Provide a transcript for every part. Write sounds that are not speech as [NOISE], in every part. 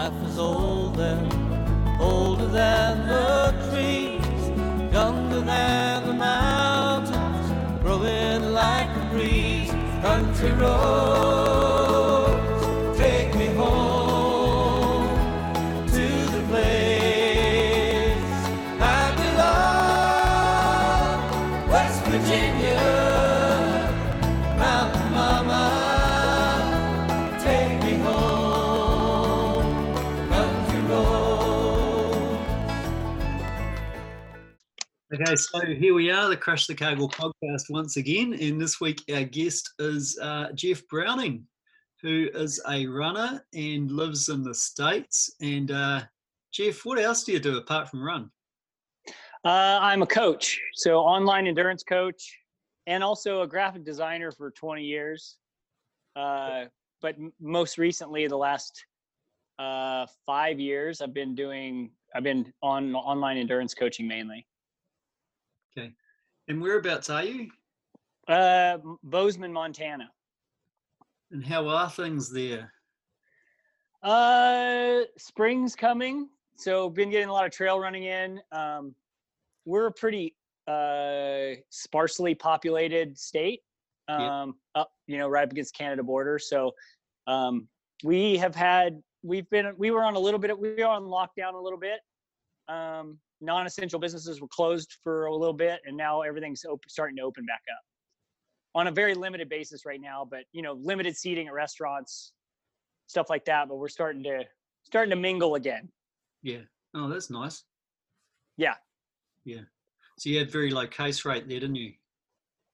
Life is older, older than the trees, younger than the mountains, growing like a breeze. Country roads, Okay, so here we are, the Crush the Cargill podcast once again. And this week, our guest is uh, Jeff Browning, who is a runner and lives in the States. And uh, Jeff, what else do you do apart from run? Uh, I'm a coach, so online endurance coach, and also a graphic designer for 20 years. Uh, but most recently, the last uh, five years, I've been doing, I've been on online endurance coaching mainly. And whereabouts are you? Uh, Bozeman, Montana. And how are things there? Uh, spring's coming, so been getting a lot of trail running in. Um, we're a pretty uh, sparsely populated state, um, up you know right up against Canada border. So um, we have had we've been we were on a little bit of, we are on lockdown a little bit. Um, non-essential businesses were closed for a little bit, and now everything's op- starting to open back up on a very limited basis right now. But you know, limited seating at restaurants, stuff like that. But we're starting to starting to mingle again. Yeah. Oh, that's nice. Yeah. Yeah. So you had very low case rate there, didn't you?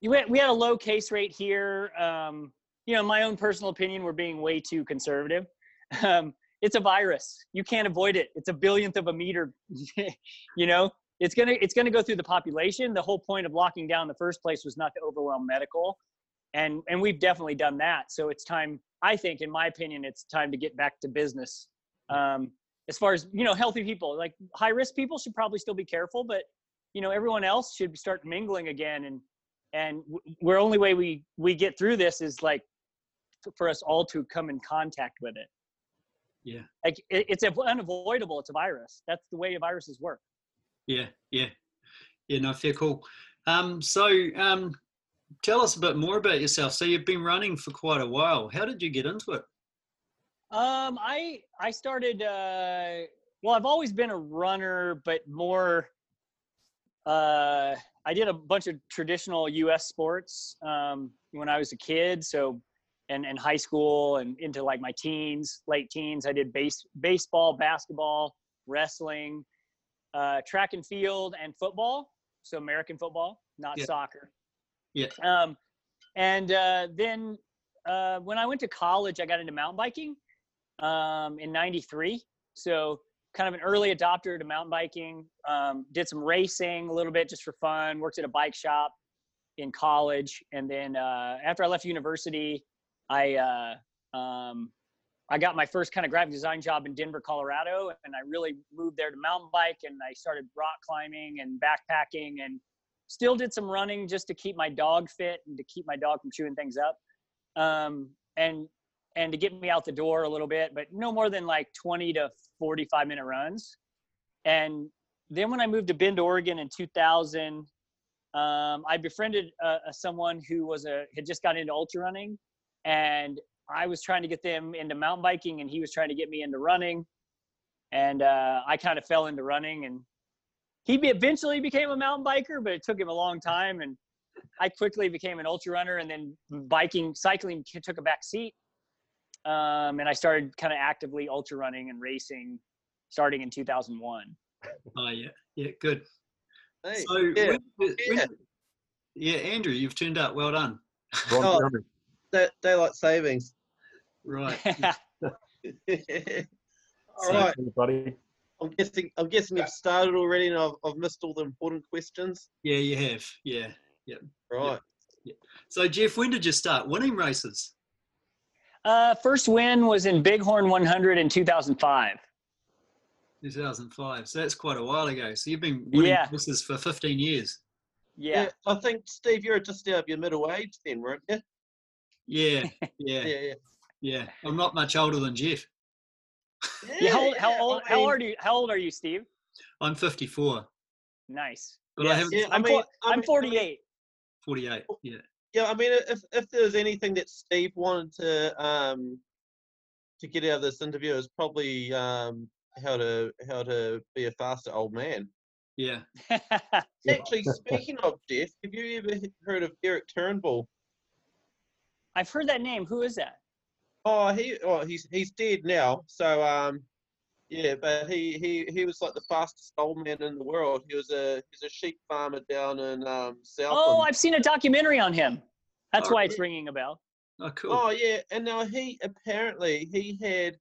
You had, we had a low case rate here. Um, you know, my own personal opinion, we're being way too conservative. [LAUGHS] Um, it's a virus. You can't avoid it. It's a billionth of a meter. [LAUGHS] you know, it's gonna it's gonna go through the population. The whole point of locking down in the first place was not to overwhelm medical, and and we've definitely done that. So it's time. I think, in my opinion, it's time to get back to business. Um, as far as you know, healthy people, like high risk people, should probably still be careful, but you know, everyone else should start mingling again and and we're only way we we get through this is like for us all to come in contact with it Yeah. like it, it's unavoidable it's a virus that's the way viruses work Yeah. Yeah. Yeah. No, fair cool. Um, so um, tell us a bit more about yourself. So you've been running for quite a while. How did you get into it? um i i started uh well i've always been a runner but more uh i did a bunch of traditional us sports um when i was a kid so and, and high school and into like my teens late teens i did base baseball basketball wrestling uh track and field and football so american football not Yeah. soccer Yeah. um and uh then uh when i went to college i got into mountain biking um, in 93. So kind of an early adopter to mountain biking. Um, did some racing a little bit just for fun. Worked at a bike shop in college, and then uh, after I left university, I uh, um, I got my first kind of graphic design job in Denver, Colorado, and I really moved there to mountain bike, and I started rock climbing and backpacking, and still did some running just to keep my dog fit and to keep my dog from chewing things up. Um, and and to get me out the door a little bit, but no more than like 20 to 45 minute runs. And then when I moved to Bend, Oregon in 2000, um, I befriended uh, someone who was a had just got into ultra running, and I was trying to get them into mountain biking, and he was trying to get me into running, and uh, I kind of fell into running, and he eventually became a mountain biker, but it took him a long time, and I quickly became an ultra runner, and then biking, cycling took a back seat um, and I started kind of actively ultra running and racing starting in 2001. Oh yeah, yeah, good. Hey, So yeah, when, when- yeah. yeah, Andrew, you've turned up. Well done. Ron Oh. Browning. da- daylight savings. Right. [LAUGHS] [LAUGHS] All So- right, buddy. I'm guessing. I'm guessing you've started already, and I've, I've missed all the important questions. yeah, you have. Yeah. Right. So Jeff, when did you start winning races? uh, first win was in Bighorn 100 in 2005. 2005. So that's quite a while ago. So you've been winning Yeah. races for 15 years. Yeah. I think Steve, you're just out of your middle age then, weren't you? Yeah, [LAUGHS] yeah, Yeah, yeah. yeah. I'm not much older than Jeff. Yeah, how, old- how old I how old are you how old are you, Steve? I'm 54, Nice. but I Yes. haven't. Yeah, I I'm, mean, I I'm mean- 48. 48. Yeah. Yeah, I mean, if if there was anything that Steve wanted to um to get out of this interview, is probably um how to how to be a faster old man. Yeah. [LAUGHS] Actually, speaking of death, have you ever heard of Derek Turnbull? I've heard that name. Who is that? Oh, he oh he's he's dead now. So um yeah, but he he he was like the fastest old man in the world. He was a he's a sheep farmer down in um Southland. Oh, I've seen a documentary on him. That's Oh, why it's ringing a bell. Oh, cool. Oh yeah, and now he apparently he had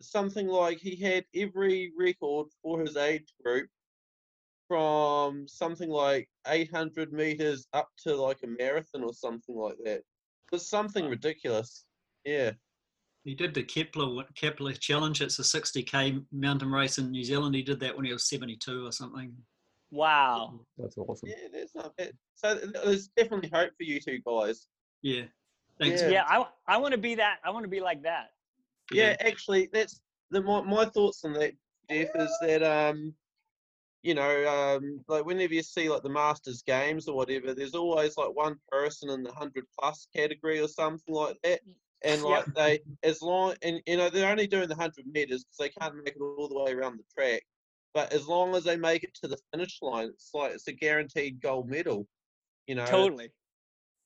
something like he had every record for his age group from something like 800 meters up to like a marathon or something like that. It was something ridiculous. Yeah. He did the Kepler Kepler Challenge. It's a 60k mountain race in New Zealand. He did that when he was 72 or something. Wow. That's awesome. Yeah, that's not bad. So there's definitely hope for you two guys. Yeah. Thanks. Yeah. Yeah, I I want to be that. I want to be like that. Yeah, actually, that's the my, my thoughts on that, Jeff, is that um, you know, um, like whenever you see like the Masters games or whatever, there's always like one person in the hundred plus category or something like that, and Yep. like they, as long and you know they're only doing the hundred meters because they can't make it all the way around the track, but as long as they make it to the finish line, it's like it's a guaranteed gold medal. You know, Totally.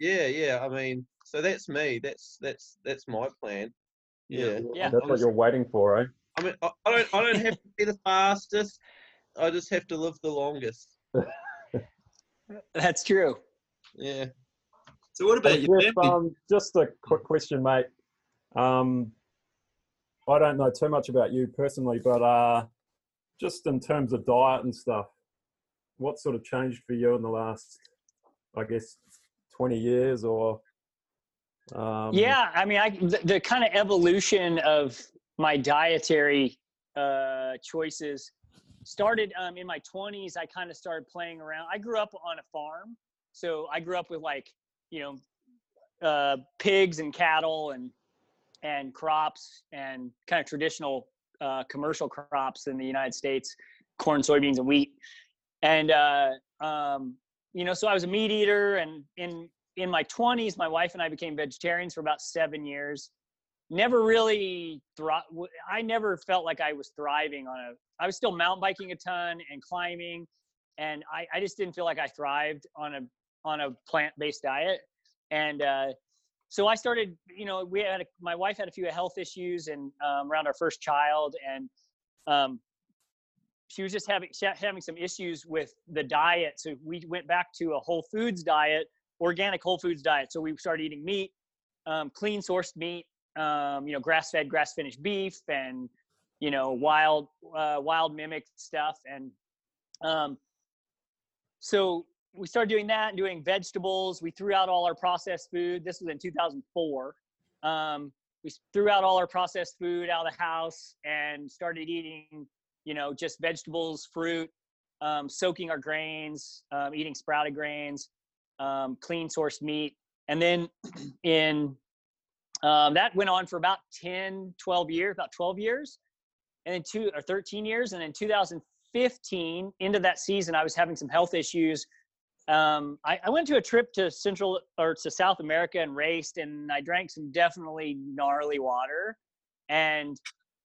Yeah, yeah. I mean, so that's me. That's that's that's my plan. Yeah. Yeah. That's what you're waiting for, eh? I mean, I, I don't, I don't have to be the fastest. I just have to live the longest. [LAUGHS] That's true. Yeah. So what about Hey, your Jeff, family? um, just a quick question, mate. Um, I don't know too much about you personally, but uh, just in terms of diet and stuff, what sort of changed for you in the last, I guess, 20 years or? Um, yeah, I mean, I the, the kind of evolution of my dietary uh, choices started um, in my 20s. I kind of started playing around. I grew up on a farm, so I grew up with like you know uh, pigs and cattle and and crops and kind of traditional uh, commercial crops in the United States, corn, soybeans, and wheat. And uh, um, you know, so I was a meat eater, and in in my 20s, my wife and I became vegetarians for about seven years. Never really thrive. I never felt like I was thriving on a. I was still mountain biking a ton and climbing, and I, I just didn't feel like I thrived on a on a plant based diet. And uh, so I started. You know, we had a, my wife had a few health issues and um, around our first child, and um, she was just having having some issues with the diet. So we went back to a whole foods diet organic whole foods diet. So we started eating meat, um, clean sourced meat, um, you know, grass fed, grass finished beef, and you know, wild uh, wild mimic stuff. And um, so we started doing that and doing vegetables. We threw out all our processed food. This was in 2004. Um, we threw out all our processed food out of the house and started eating, you know, just vegetables, fruit, um, soaking our grains, um, eating sprouted grains um, clean source meat. And then [CLEARS THROAT] in um, that went on for about 10, 12 years, about 12 years, and then two or 13 years. And in 2015, into that season, I was having some health issues. Um, I, I went to a trip to Central or to South America and raced, and I drank some definitely gnarly water. And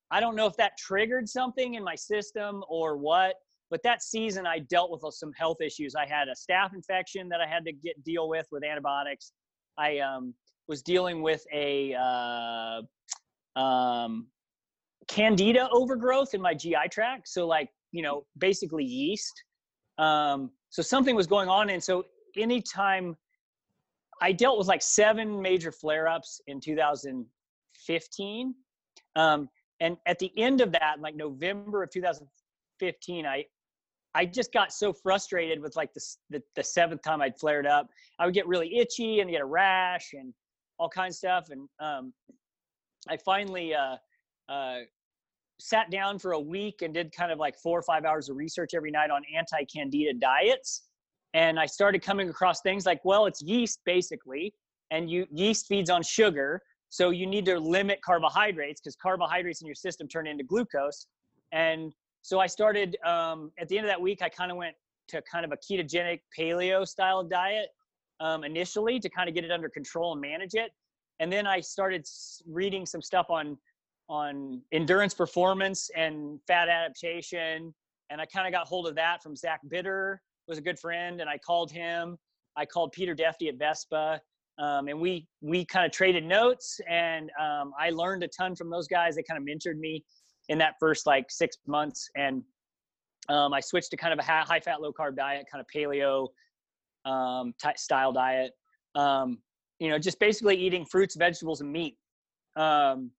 I don't know if that triggered something in my system or what, but that season I dealt with some health issues. I had a staph infection that I had to get deal with with antibiotics. I um, was dealing with a uh, um, candida overgrowth in my GI tract. So like you know basically yeast. Um, so something was going on, and so anytime I dealt with like seven major flare-ups in 2015. Um, and at the end of that, like November of 2015, I I just got so frustrated with like the, the the seventh time I'd flared up. I would get really itchy and get a rash and all kinds of stuff. And um, I finally uh, uh, sat down for a week and did kind of like four or five hours of research every night on anti-candida diets. And I started coming across things like, well, it's yeast basically, and you yeast feeds on sugar. so you need to limit carbohydrates because carbohydrates in your system turn into glucose. And so I started um, at the end of that week. I kind of went to kind of a ketogenic paleo style diet um, initially to kind of get it under control and manage it. And then I started reading some stuff on on endurance performance and fat adaptation. And I kind of got hold of that from Zach Bitter, was a good friend, and I called him. I called Peter Defty at Vespa, um, and we we kind of traded notes. And um, I learned a ton from those guys. They kind of mentored me in that first like six months, and um, I switched to kind of a high fat, low carb diet, kind of paleo um, ty style diet. Um, you know, just basically eating fruits, vegetables, and meat, um,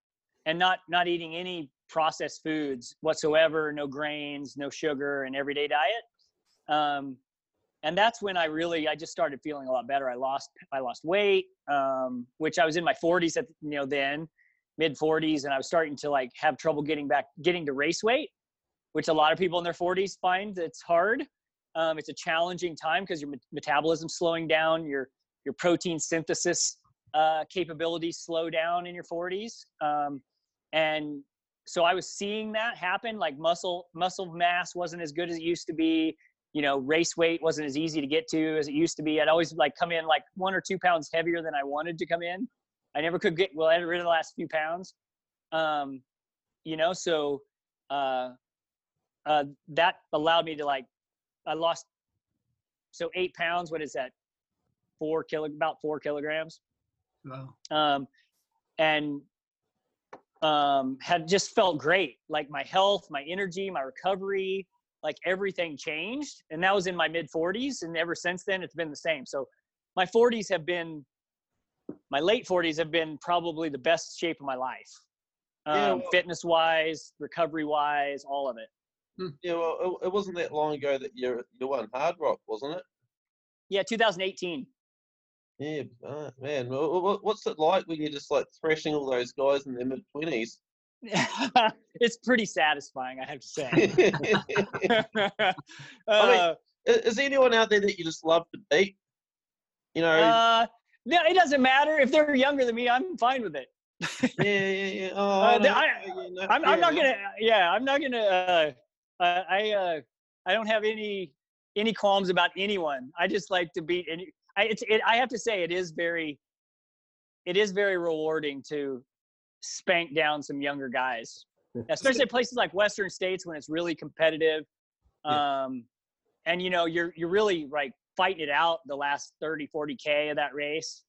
and not not eating any processed foods whatsoever. No grains, no sugar, and everyday diet. Um, and that's when I really I just started feeling a lot better. I lost I lost weight, um, which I was in my 40s at you know then mid 40s, and I was starting to like have trouble getting back getting to race weight, which a lot of people in their 40s find it's hard. Um, it's a challenging time because your met- metabolism's slowing down, your your protein synthesis uh, capabilities slow down in your 40s, um, and so I was seeing that happen. Like muscle muscle mass wasn't as good as it used to be. You know, race weight wasn't as easy to get to as it used to be. I'd always like come in like one or two pounds heavier than I wanted to come in. I never could get well. I had rid of the last few pounds. Um, you know, so uh, uh, that allowed me to like I lost so eight pounds. What is that? Four kilo, about four kilograms Wow. um, and um, had just felt great. Like my health, my energy, my recovery, like everything changed. And that was in my mid 40s. And ever since then, it's been the same. So my 40s have been, my late 40s have been probably the best shape of my life. Um, Yeah, well- fitness wise, recovery wise, all of it. Yeah, well, it, it wasn't that long ago that you you won Hard Rock, wasn't it? Yeah, 2018. Yeah, uh, man. wha- wha- What's it like when you're just like thrashing all those guys in their mid twenties? [LAUGHS] it's pretty satisfying, I have to say. [LAUGHS] [LAUGHS] uh, Is there anyone out there that you just love to beat? You know, Uh, no, it doesn't matter if they're younger than me. I'm fine with it. yeah, yeah, yeah. Oh, uh, no, I- yeah, yeah, no, I'm, I'm not gonna. Yeah, I'm not gonna. Uh, I uh, I don't have any any qualms about anyone. I just like to beat. And I it's it, I have to say it is very it is very rewarding to spank down some younger guys, [LAUGHS] especially places like Western states when it's really competitive. Um, and you know you're you're really like fighting it out the last 30 40 k of that race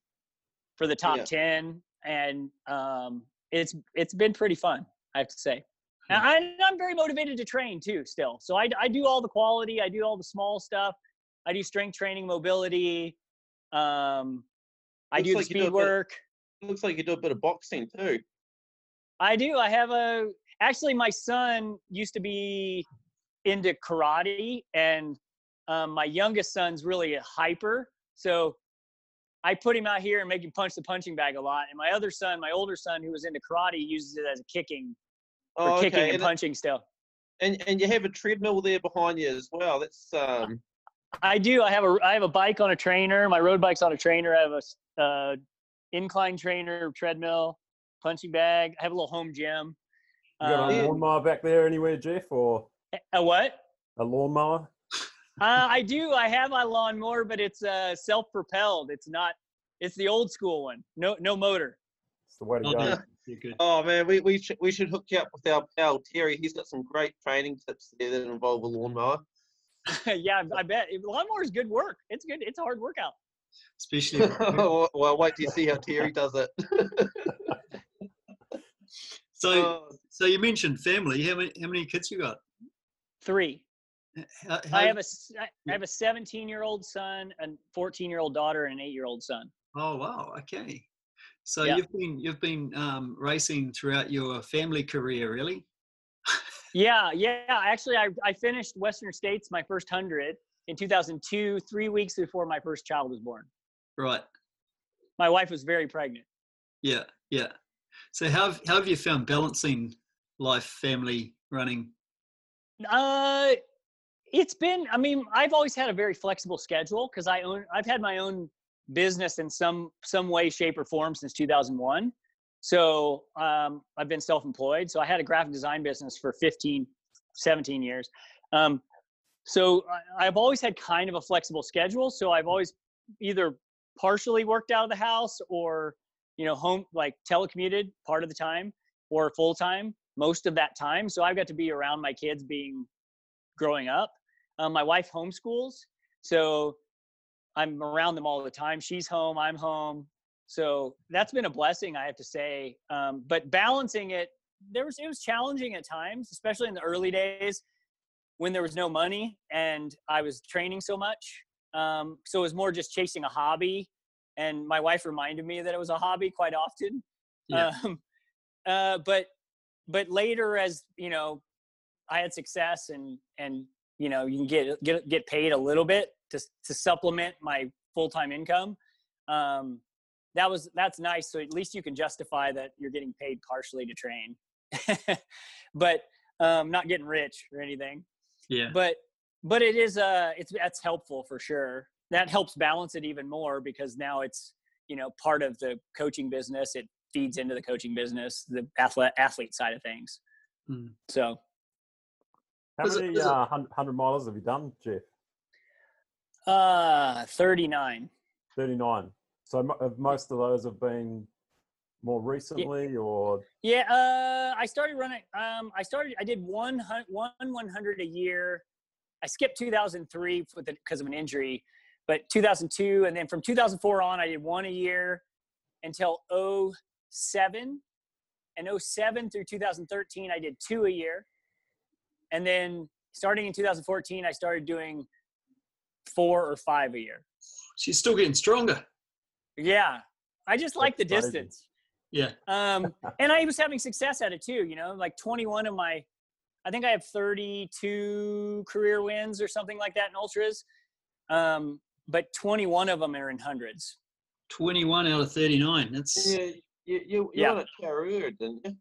for the top Yeah. 10 and um it's it's been pretty fun i have to say. And I, i'm very motivated to train too still so I, I do all the quality i do all the small stuff i do strength training mobility um i Looks do like the do speed bit- work Looks like you do a bit of boxing too. I do. I have a actually my son used to be into karate and um, my youngest son's really a hyper. So I put him out here and make him punch the punching bag a lot. And my other son, my older son who was into karate uses it as a kicking for Oh, kicking okay. and And, punching still. and and you have a treadmill there behind you as well. That's um. I do. I have a I have a bike on a trainer. My road bike's on a trainer. I have a uh, incline trainer, treadmill, punching bag. I have a little home gym. You got Um, a lawnmower back there anywhere, Jeff, or a what? a lawnmower? Uh, I do. I have my lawnmower, but it's uh, self-propelled. It's not. It's the old school one. No, no motor. It's the way to Oh, go. yeah. Oh man, we we should we should hook you up with our pal Terry. He's got some great training tips there that involve a lawnmower. [LAUGHS] yeah, I bet lawnmower is good work. It's good. It's a hard workout. Especially. [LAUGHS] well, wait till you see how Terry does it. [LAUGHS] so, Oh, so you mentioned family. How many, how many kids you got? Three. How, I how- have a s- I have a 17-year-old son, a 14-year-old daughter, and an 8-year-old son. Oh wow. Okay. So Yeah. you've been you've been um, racing throughout your family career, really? Yeah, yeah. Actually, I I finished Western States my first hundred in 2002, three weeks before my first child was born. Right. My wife was very pregnant. Yeah. Yeah. So how have- how have you found balancing life, family, running? Uh, it's been. I mean, I've always had a very flexible schedule because I own. I've had my own business in some some way, shape, or form since 2001. So um, I've been self-employed. So I had a graphic design business for 15, 17 years. Um, so I've always had kind of a flexible schedule. So I've always either partially worked out of the house or you know home like telecommuted part of the time or full time most of that time. So I've got to be around my kids being growing up. Um, my wife homeschools, so I'm around them all the time. She's home, I'm home. So that's been a blessing, I have to say. Um, but balancing it, there was it was challenging at times, especially in the early days when there was no money and I was training so much. Um, so it was more just chasing a hobby. And my wife reminded me that it was a hobby quite often. Yeah. Um, [LAUGHS] uh, but but later, as you know, I had success and and you know you can get get get paid a little bit to to supplement my full time income. Um, that was that's nice. So at least you can justify that you're getting paid partially to train, [LAUGHS] but um, not getting rich or anything. Yeah. But but it is uh it's that's helpful for sure. That helps balance it even more because now it's you know part of the coaching business. It feeds into the coaching business, the athlete athlete side of things. Hmm. So How many uh, hundred milers have you done, Jeff? Uh 39. Thirty-nine. So mo- most of those have been more recently, or Yeah, uh, I started running. Um, I started. I did one one one hundred a year. I skipped 2003 because of an injury, but 2002, and then from 2004 on, I did one a year until 07. And 07 through 2013, I did two a year, and then starting in 2014, I started doing four or five a year. She's still getting stronger. Yeah, I just like the crazy. distance. Yeah. um and i was having success at it too you know like 21 of my i think i have 32 career wins or something like that in ultras um but 21 of them are in hundreds 21 out of 39. That's Yeah, you, you, you Yeah. won at Karoo, didn't you?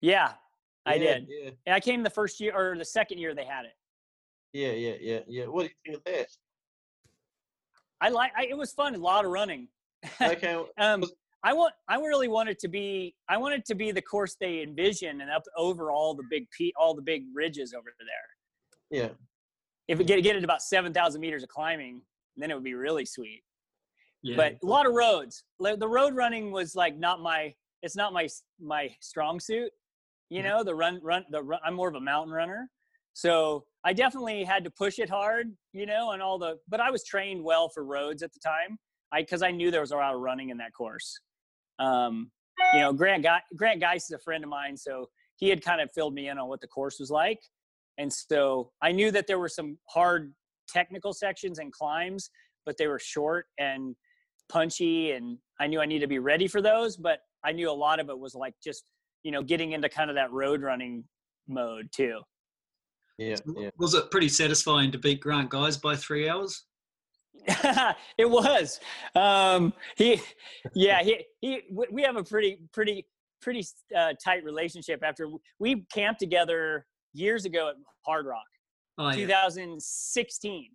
yeah i Yeah, did Yeah, i came the first year or the second year they had it yeah, yeah, yeah, yeah. What do you think of that? I like I, it was fun a lot of running. [LAUGHS] Okay, um i want i really want it to be i want it to be the course they envision and up over all the big pe- all the big ridges over there. Yeah, if we get get it about 7000 meters of climbing then it would be really sweet. Yeah. but a lot of roads. Like, the road running was like not my it's not my my strong suit. You Yeah. know the run run the run, i'm more of a mountain runner. So i definitely had to push it hard you know and all the but i was trained well for roads at the time. I because i knew there was a lot of running in that course. Um you know grant Guy, grant Guise is a friend of mine so he had kind of filled me in on what the course was like. And so i knew that there were some hard technical sections and climbs but they were short and punchy and I knew I needed to be ready for those, but I knew a lot of it was like just, you know, getting into kind of that road running mode too. Yeah, yeah. was it pretty satisfying to beat Grant Guise by three hours? [LAUGHS] it was. Um, he, yeah, he, he, we- we have a pretty, pretty, pretty uh, tight relationship after we camped together years ago at Hard Rock. Oh, yeah. 2016.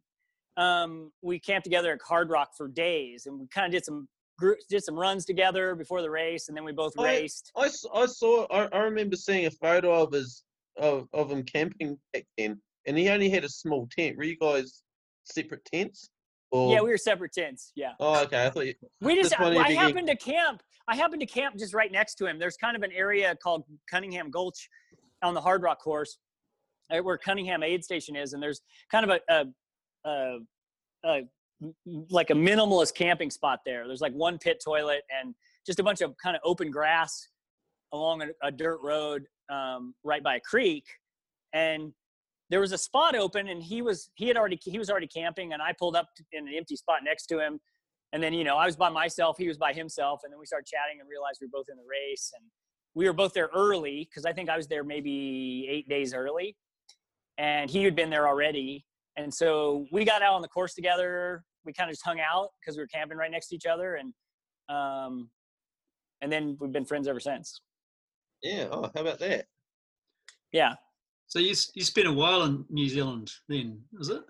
Um, we camped together at Hard Rock for days, and we kind of did some groups, did some runs together before the race, and then we both I- raced. I saw. I, I remember seeing a photo of his of of him camping back then, and he only had a small tent. Were you guys separate tents? Or, Yeah, we were separate tents. Yeah, Oh, okay. I thought you. we just. I, I happened to camp. I happened to camp just right next to him. There's kind of an area called Cunningham Gulch on the Hard Rock course, uh, where Cunningham Aid Station is, and there's kind of a, a, a, like a minimalist camping spot there. There's like one pit toilet and just a bunch of kind of open grass along a, a dirt road um, right by a creek, and there was a spot open, and he was he had already he was already camping, and I pulled up in an empty spot next to him, and then you know I was by myself, he was by himself, and then we started chatting and realized we were both in the race, and we were both there early because I think I was there maybe eight days early, and he had been there already, and so we got out on the course together. We kind of just hung out because we were camping right next to each other, and um, and then we've been friends ever since. Yeah. Oh, how about that? Yeah, So you you spent a while in New Zealand then, was it?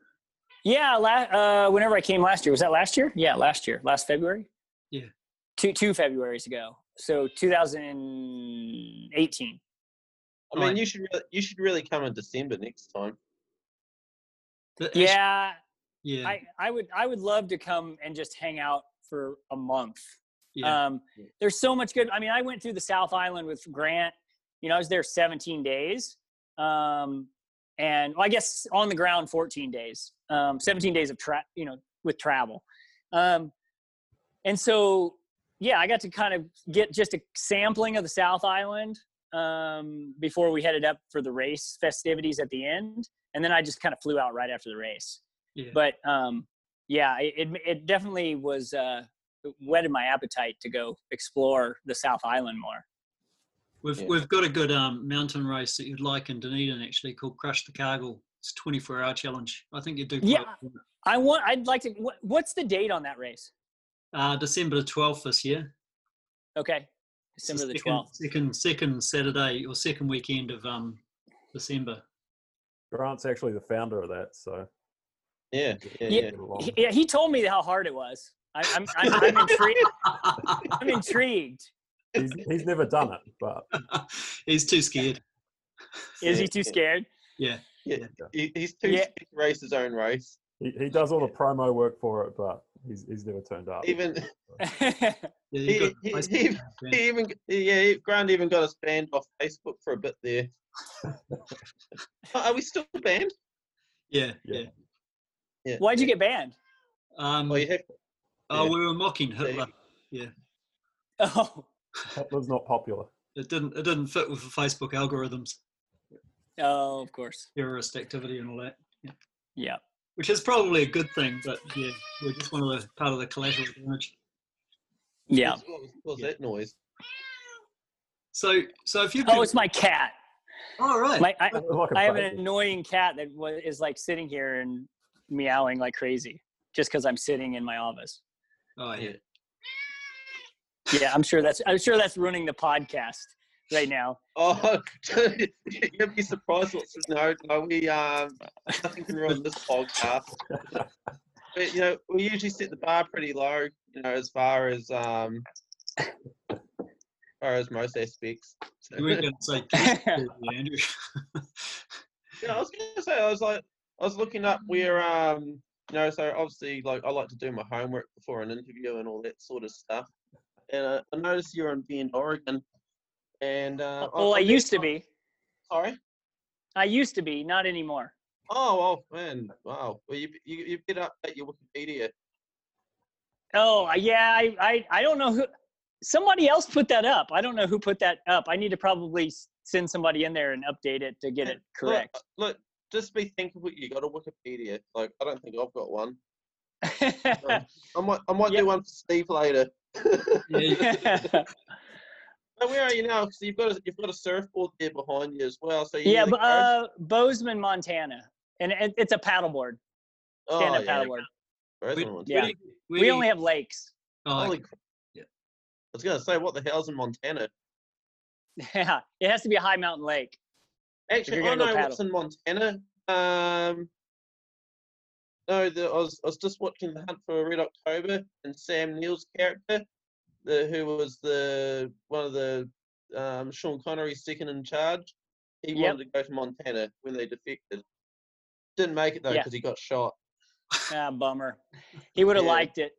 yeah. La- uh, whenever I came last year, was that last year? Yeah, last year, last February. Yeah. two two Februarys ago. so 2018. I mean, Right. you should really, you should really come in December next time. But Yeah, yeah, I, I would I would love to come and just hang out for a month. Yeah. Um, there's so much good. I mean, I went through the South Island with Grant. You know, I was there 17 days, um, and well, I guess on the ground 14 days. Um, 17 days of tra- you know, with travel, um, and so yeah, I got to kind of get just a sampling of the South Island um, before we headed up for the race festivities at the end, and then I just kind of flew out right after the race yeah. but um yeah it it, it definitely was uh whetted my appetite to go explore the south island more We've Yeah. we've got a good um, mountain race that you'd like in Dunedin actually called Crush the Cargill. It's a 24 hour challenge. I think you do. quite Yeah. well. i want i'd like to what, what's the date on that race Uh, December the 12th this year. okay december the 12th Second second Saturday or second weekend of um December. Grant's actually the founder of that, so Yeah, yeah, Yeah. yeah. He- yeah he told me how hard it was I, i'm i'm, I'm, intrigued, [LAUGHS] I'm intrigued He's, he's never done it, but [LAUGHS] He's too scared. is he too scared Yeah. He, he's too Yeah. scared to race his own race. he, he does all the promo work for it, but he's, he's never turned up. Even [LAUGHS] Yeah, He- he- he- he even yeah, Grant even got us banned off Facebook for a bit there. Are we still banned? yeah, Yeah. yeah. Yeah. why'd you get banned Um, Oh, you have. Oh, yeah. we were mocking Hitler. Yeah. Hitler. [LAUGHS] oh Hitler's not popular. It didn't. It didn't fit with the Facebook algorithms, oh of course terrorist activity, and all that. yeah yeah. Which is probably a good thing, but yeah, we're just one of the part of the collateral damage. yeah What was, what was that noise? So, so if you oh it's my cat all right, my I, It like a I have an annoying cat that wa- is like sitting here and meowing like crazy just because I'm sitting in my office. Oh yeah, Yeah, I'm sure that's I'm sure that's ruining the podcast right now. Oh, [LAUGHS] you'd be surprised what's no, no, we um nothing can ruin this podcast. But you know, we usually set the bar pretty low, you know, as far as um as far as most aspects. So, you weren't going [LAUGHS] to say kiss, were you, Andrew. Yeah, I was gonna say I was like I was looking up where um you know so obviously like I like to do my homework before an interview and all that sort of stuff. And uh, I noticed you're in Bend, Oregon. And uh, well, I bet- used to be. Sorry. I used to be, not anymore. Oh, well, man, wow. Well, you you you better update your Wikipedia. Oh, yeah, I I I don't know who somebody else put that up. I don't know who put that up. I need to probably send somebody in there and update it to get it Look, correct. Look, just be thankful you got a Wikipedia. Like, I don't think I've got one. [LAUGHS] I might I might Yep. do one for Steve later. yeah, you- [LAUGHS] So where are you now? Because you've got a, you've got a surfboard there behind you as well. So yeah, near but, uh, Bozeman, Montana, and it, it's a paddleboard, oh, stand-up yeah, paddleboard. Bozeman ones. Yeah. where do you- where We only have lakes. oh, Holy okay. crap. Yeah. I was gonna say, what the hell's in Montana? [LAUGHS] Yeah, it has to be a high mountain lake. Actually, I know what's in Montana. Um, no, the, I was I was just watching the Hunt for a Red October and Sam Neill's character, the who was the one of the um, Sean Connery's second in charge. He Yep. wanted to go to Montana when they defected. Didn't make it though Yeah. because he got shot. Ah, [LAUGHS] bummer. He would have Yeah. liked it.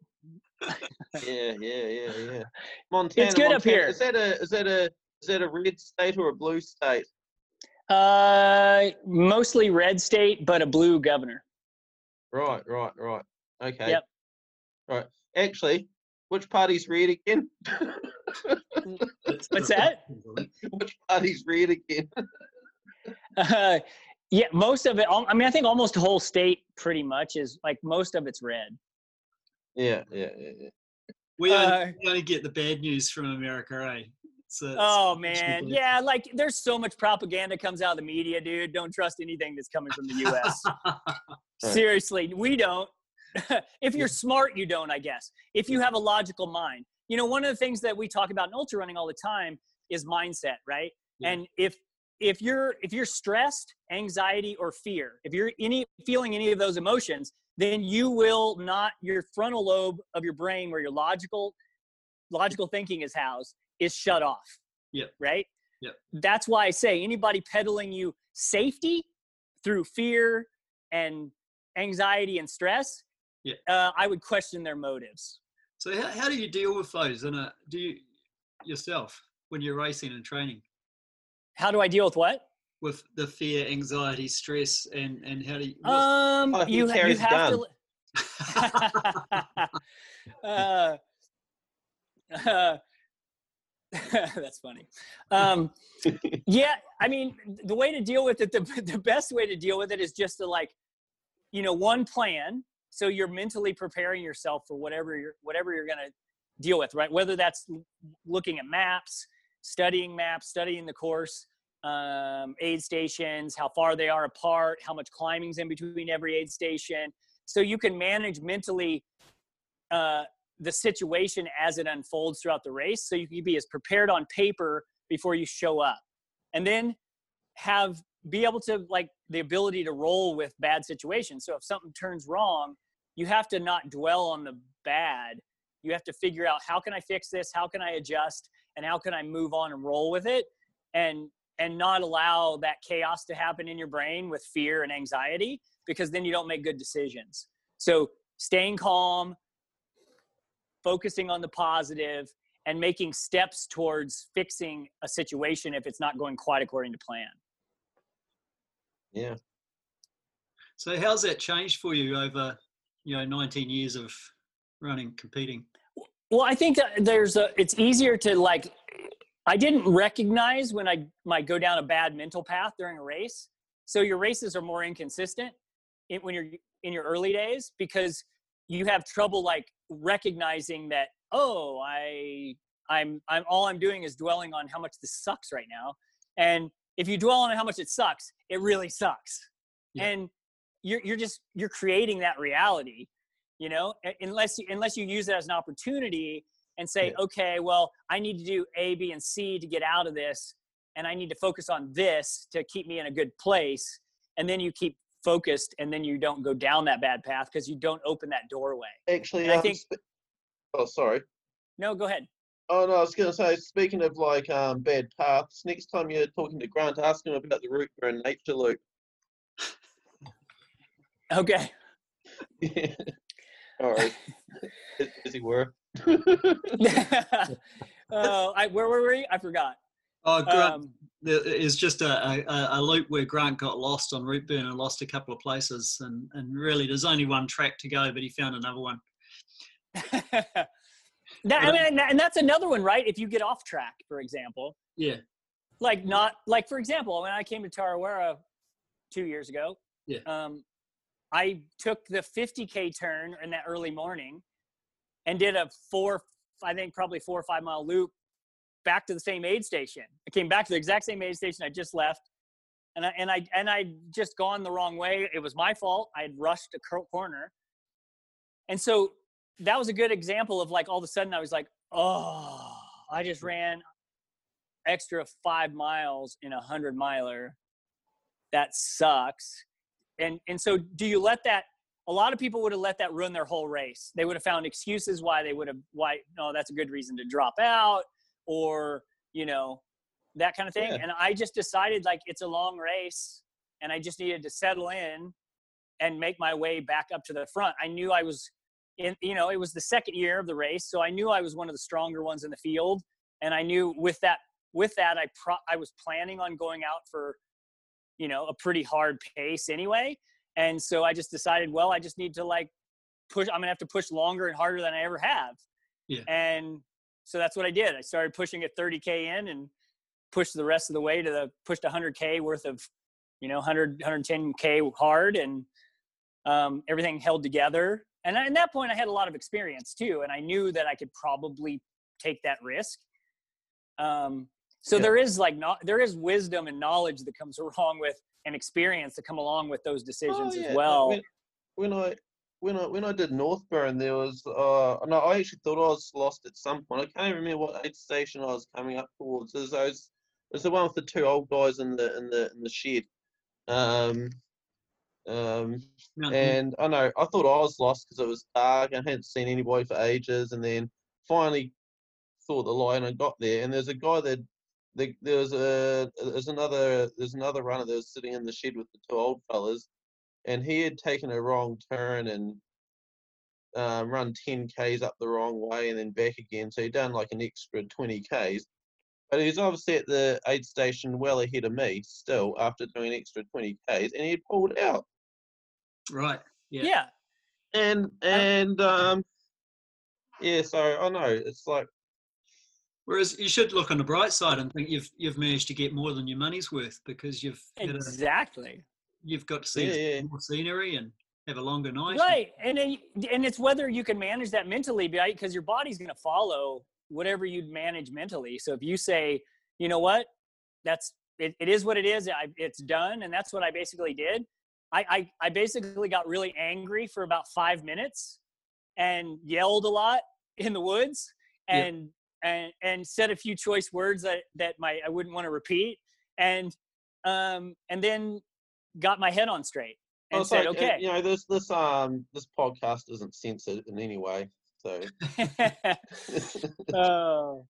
Yeah, yeah, yeah, yeah. Montana. It's good up here. Is that a is that a is that a red state or a blue state? Uh, mostly red state, but a blue governor. Right, right, right. Okay. Yep. Right. Actually, which party's red again? What's that? [LAUGHS] which party's red again? Uh, yeah, most of it. I mean, I think almost the whole state pretty much is like most of it's red. yeah, yeah, yeah, yeah. We only, Uh, we only get the bad news from America, eh? It's, oh, it's- Oh man, ridiculous. yeah, like there's so much propaganda comes out of the media, dude. Don't trust anything that's coming from the U.S. [LAUGHS] Seriously, we don't. [LAUGHS] if you're smart, you don't, I guess. If you have a logical mind. You know, one of the things that we talk about in ultra running all the time is mindset, right? Yeah. And if if you're if you're stressed, anxiety or fear, if you're any feeling any of those emotions, then you will not your frontal lobe of your brain where your logical logical thinking is housed is shut off. Yep. Right. Yep. That's why I say anybody peddling you safety through fear and anxiety and stress, Yeah. uh, I would question their motives. So how, how do you deal with those? And do you yourself when you're racing and training How do I deal with what? with the fear, anxiety, stress, and and how do you? what's- Um, Oh, you, you have gun. to. [LAUGHS] uh, [LAUGHS] uh, [LAUGHS] that's funny. Um, yeah, I mean, the way to deal with it, the, [LAUGHS] the best way to deal with it is just to like, you know, one plan. So you're mentally preparing yourself for whatever you're whatever you're gonna deal with, right? Whether that's looking at maps, studying maps, studying the course, um, aid stations, how far they are apart, how much climbing's in between every aid station. So you can manage mentally uh, the situation as it unfolds throughout the race. So you can be as prepared on paper before you show up, and then have be able to like the ability to roll with bad situations. So if something turns wrong, you have to not dwell on the bad. You have to figure out how can I fix this? How can I adjust? And how can I move on and roll with it? And and not allow that chaos to happen in your brain with fear and anxiety because then you don't make good decisions. So staying calm, focusing on the positive, and making steps towards fixing a situation if it's not going quite according to plan. Yeah. so how's that changed for you over you know 19 years of running, competing? Well, I think that there's a. It's easier to like. I didn't recognize when I might go down a bad mental path during a race. So your races are more inconsistent in, when you're in your early days because you have trouble like recognizing that. Oh, I, I'm, I'm. All I'm doing is dwelling on how much this sucks right now. And if you dwell on how much it sucks, it really sucks. Yeah. And you're you're just you're creating that reality you know unless you unless you use it as an opportunity and say Yeah. okay well i need to do a b and c to get out of this and i need to focus on this to keep me in a good place and then you keep focused and then you don't go down that bad path because you don't open that doorway Actually, And I um, think- oh, sorry. no go ahead Oh no, I was going to say. Speaking of like um bad paths, next time you're talking to Grant, ask him about the route for a nature loop. okay All right. As he were. uh, I, where were we i forgot Oh, Grant, um, is just a, a, a loop where Grant got lost on Routeburn and lost a couple of places, and, and really there's only one track to go, but he found another one. [LAUGHS] that, I mean, and and that's another one, right? If you get off track, for example, Yeah, like not like for example, when I came to Tarawera two years ago, Yeah. um, I took the 50k turn in that early morning and did a four, I think probably four or five mile loop back to the same aid station. I came back to the exact same aid station I just left. And I, and I, and I just gone the wrong way. It was my fault. I had rushed a cor- corner. And so that was a good example of like all of a sudden I was like, oh, I just ran extra five miles in a hundred miler. That sucks. And and so do you let that a lot of people would have let that ruin their whole race. They would have found excuses why they would have why no, that's a good reason to drop out or, you know, that kind of thing. Yeah. And I just decided like it's a long race and I just needed to settle in and make my way back up to the front. I knew I was in you know, it was the second year of the race, so I knew I was one of the stronger ones in the field and I knew with that with that I pro- I was planning on going out for you know, a pretty hard pace anyway. And so I just decided, well, I just need to like push I'm going to have to push longer and harder than I ever have. Yeah. And so that's what I did. I started pushing at 30k in and pushed the rest of the way to the pushed 100k worth of you know 100 110k hard and um, everything held together and at that point i had a lot of experience too and i knew that i could probably take that risk um, so Yeah. there is like not there is wisdom and knowledge that comes [LAUGHS] along with and experience that come along with those decisions Oh, yeah, as well When, when I when I when I did Northburn, there was uh no, I actually thought I was lost at some point. I can't remember what aid station I was coming up towards. It was, I was, it was the one with the two old guys in the in the in the shed. Um, um, and I know I thought I was lost because it was dark. I hadn't seen anybody for ages, and then finally, thought the line and got there. And there's a guy that the, there was a there's another there's another runner that was sitting in the shed with the two old fellas, and he had taken a wrong turn and um, run 10 k's up the wrong way and then back again. So he'd done like an extra 20 k's. But he's obviously at the aid station well ahead of me still after doing an extra 20 k's, and he had pulled out. Right. Yeah. yeah. And and um yeah, so I know it's like Whereas you should look on the bright side and think you've you've managed to get more than your money's worth because you've had a, Exactly. You've got to see Yeah, yeah. more scenery and have a longer night. Right. And then, and it's whether you can manage that mentally, right? Because your body's going to follow whatever you'd manage mentally. So if you say, you know what, that's it, it is what it is. I, it's done, and that's what I basically did. I, I I basically got really angry for about five minutes and yelled a lot in the woods Yeah. and and and said a few choice words that that my I wouldn't want to repeat and um and then got my head on straight and it's said like, uh, okay you know, this this um this podcast isn't censored in any way. So [LAUGHS] oh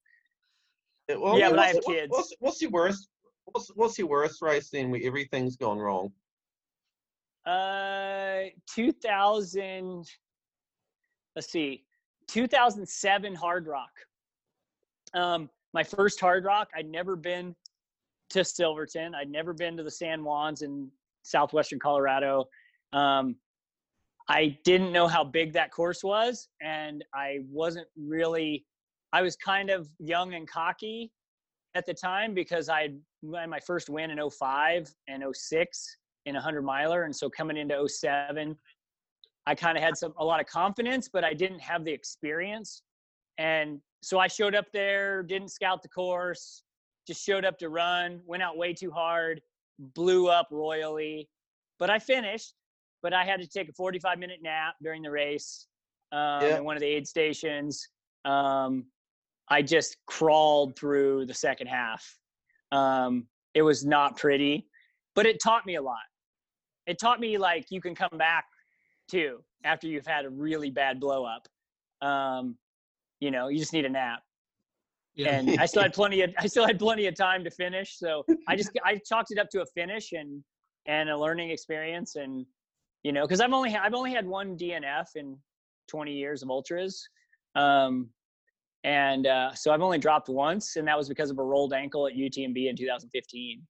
Yeah, [LAUGHS] well, Yeah, but I have kids. What's, what's your worst? What's what's your worst race then where everything's gone wrong? Uh, 2000. Let's see, 2007 Hard Rock. Um, my first Hard Rock. I'd never been to Silverton. I'd never been to the San Juans in southwestern Colorado. Um, I didn't know how big that course was, and I wasn't really. I was kind of young and cocky at the time because I had my first win in 05 and 06 in a 100 miler and so coming into 07 i kind of had some a lot of confidence but i didn't have the experience and so i showed up there didn't scout the course just showed up to run went out way too hard blew up royally but i finished but i had to take a 45 minute nap during the race um, Yeah. at one of the aid stations. Um, i just crawled through the second half. Um, it was not pretty but it taught me a lot. It taught me like you can come back too after you've had a really bad blow up. Um, you know you just need a nap Yeah. and i still had [LAUGHS] plenty of i still had plenty of time to finish so i just i chalked it up to a finish and and a learning experience and you know because i've only i've only had one dnf in 20 years of ultras um and uh, so i've only dropped once and that was because of a rolled ankle at utmb in 2015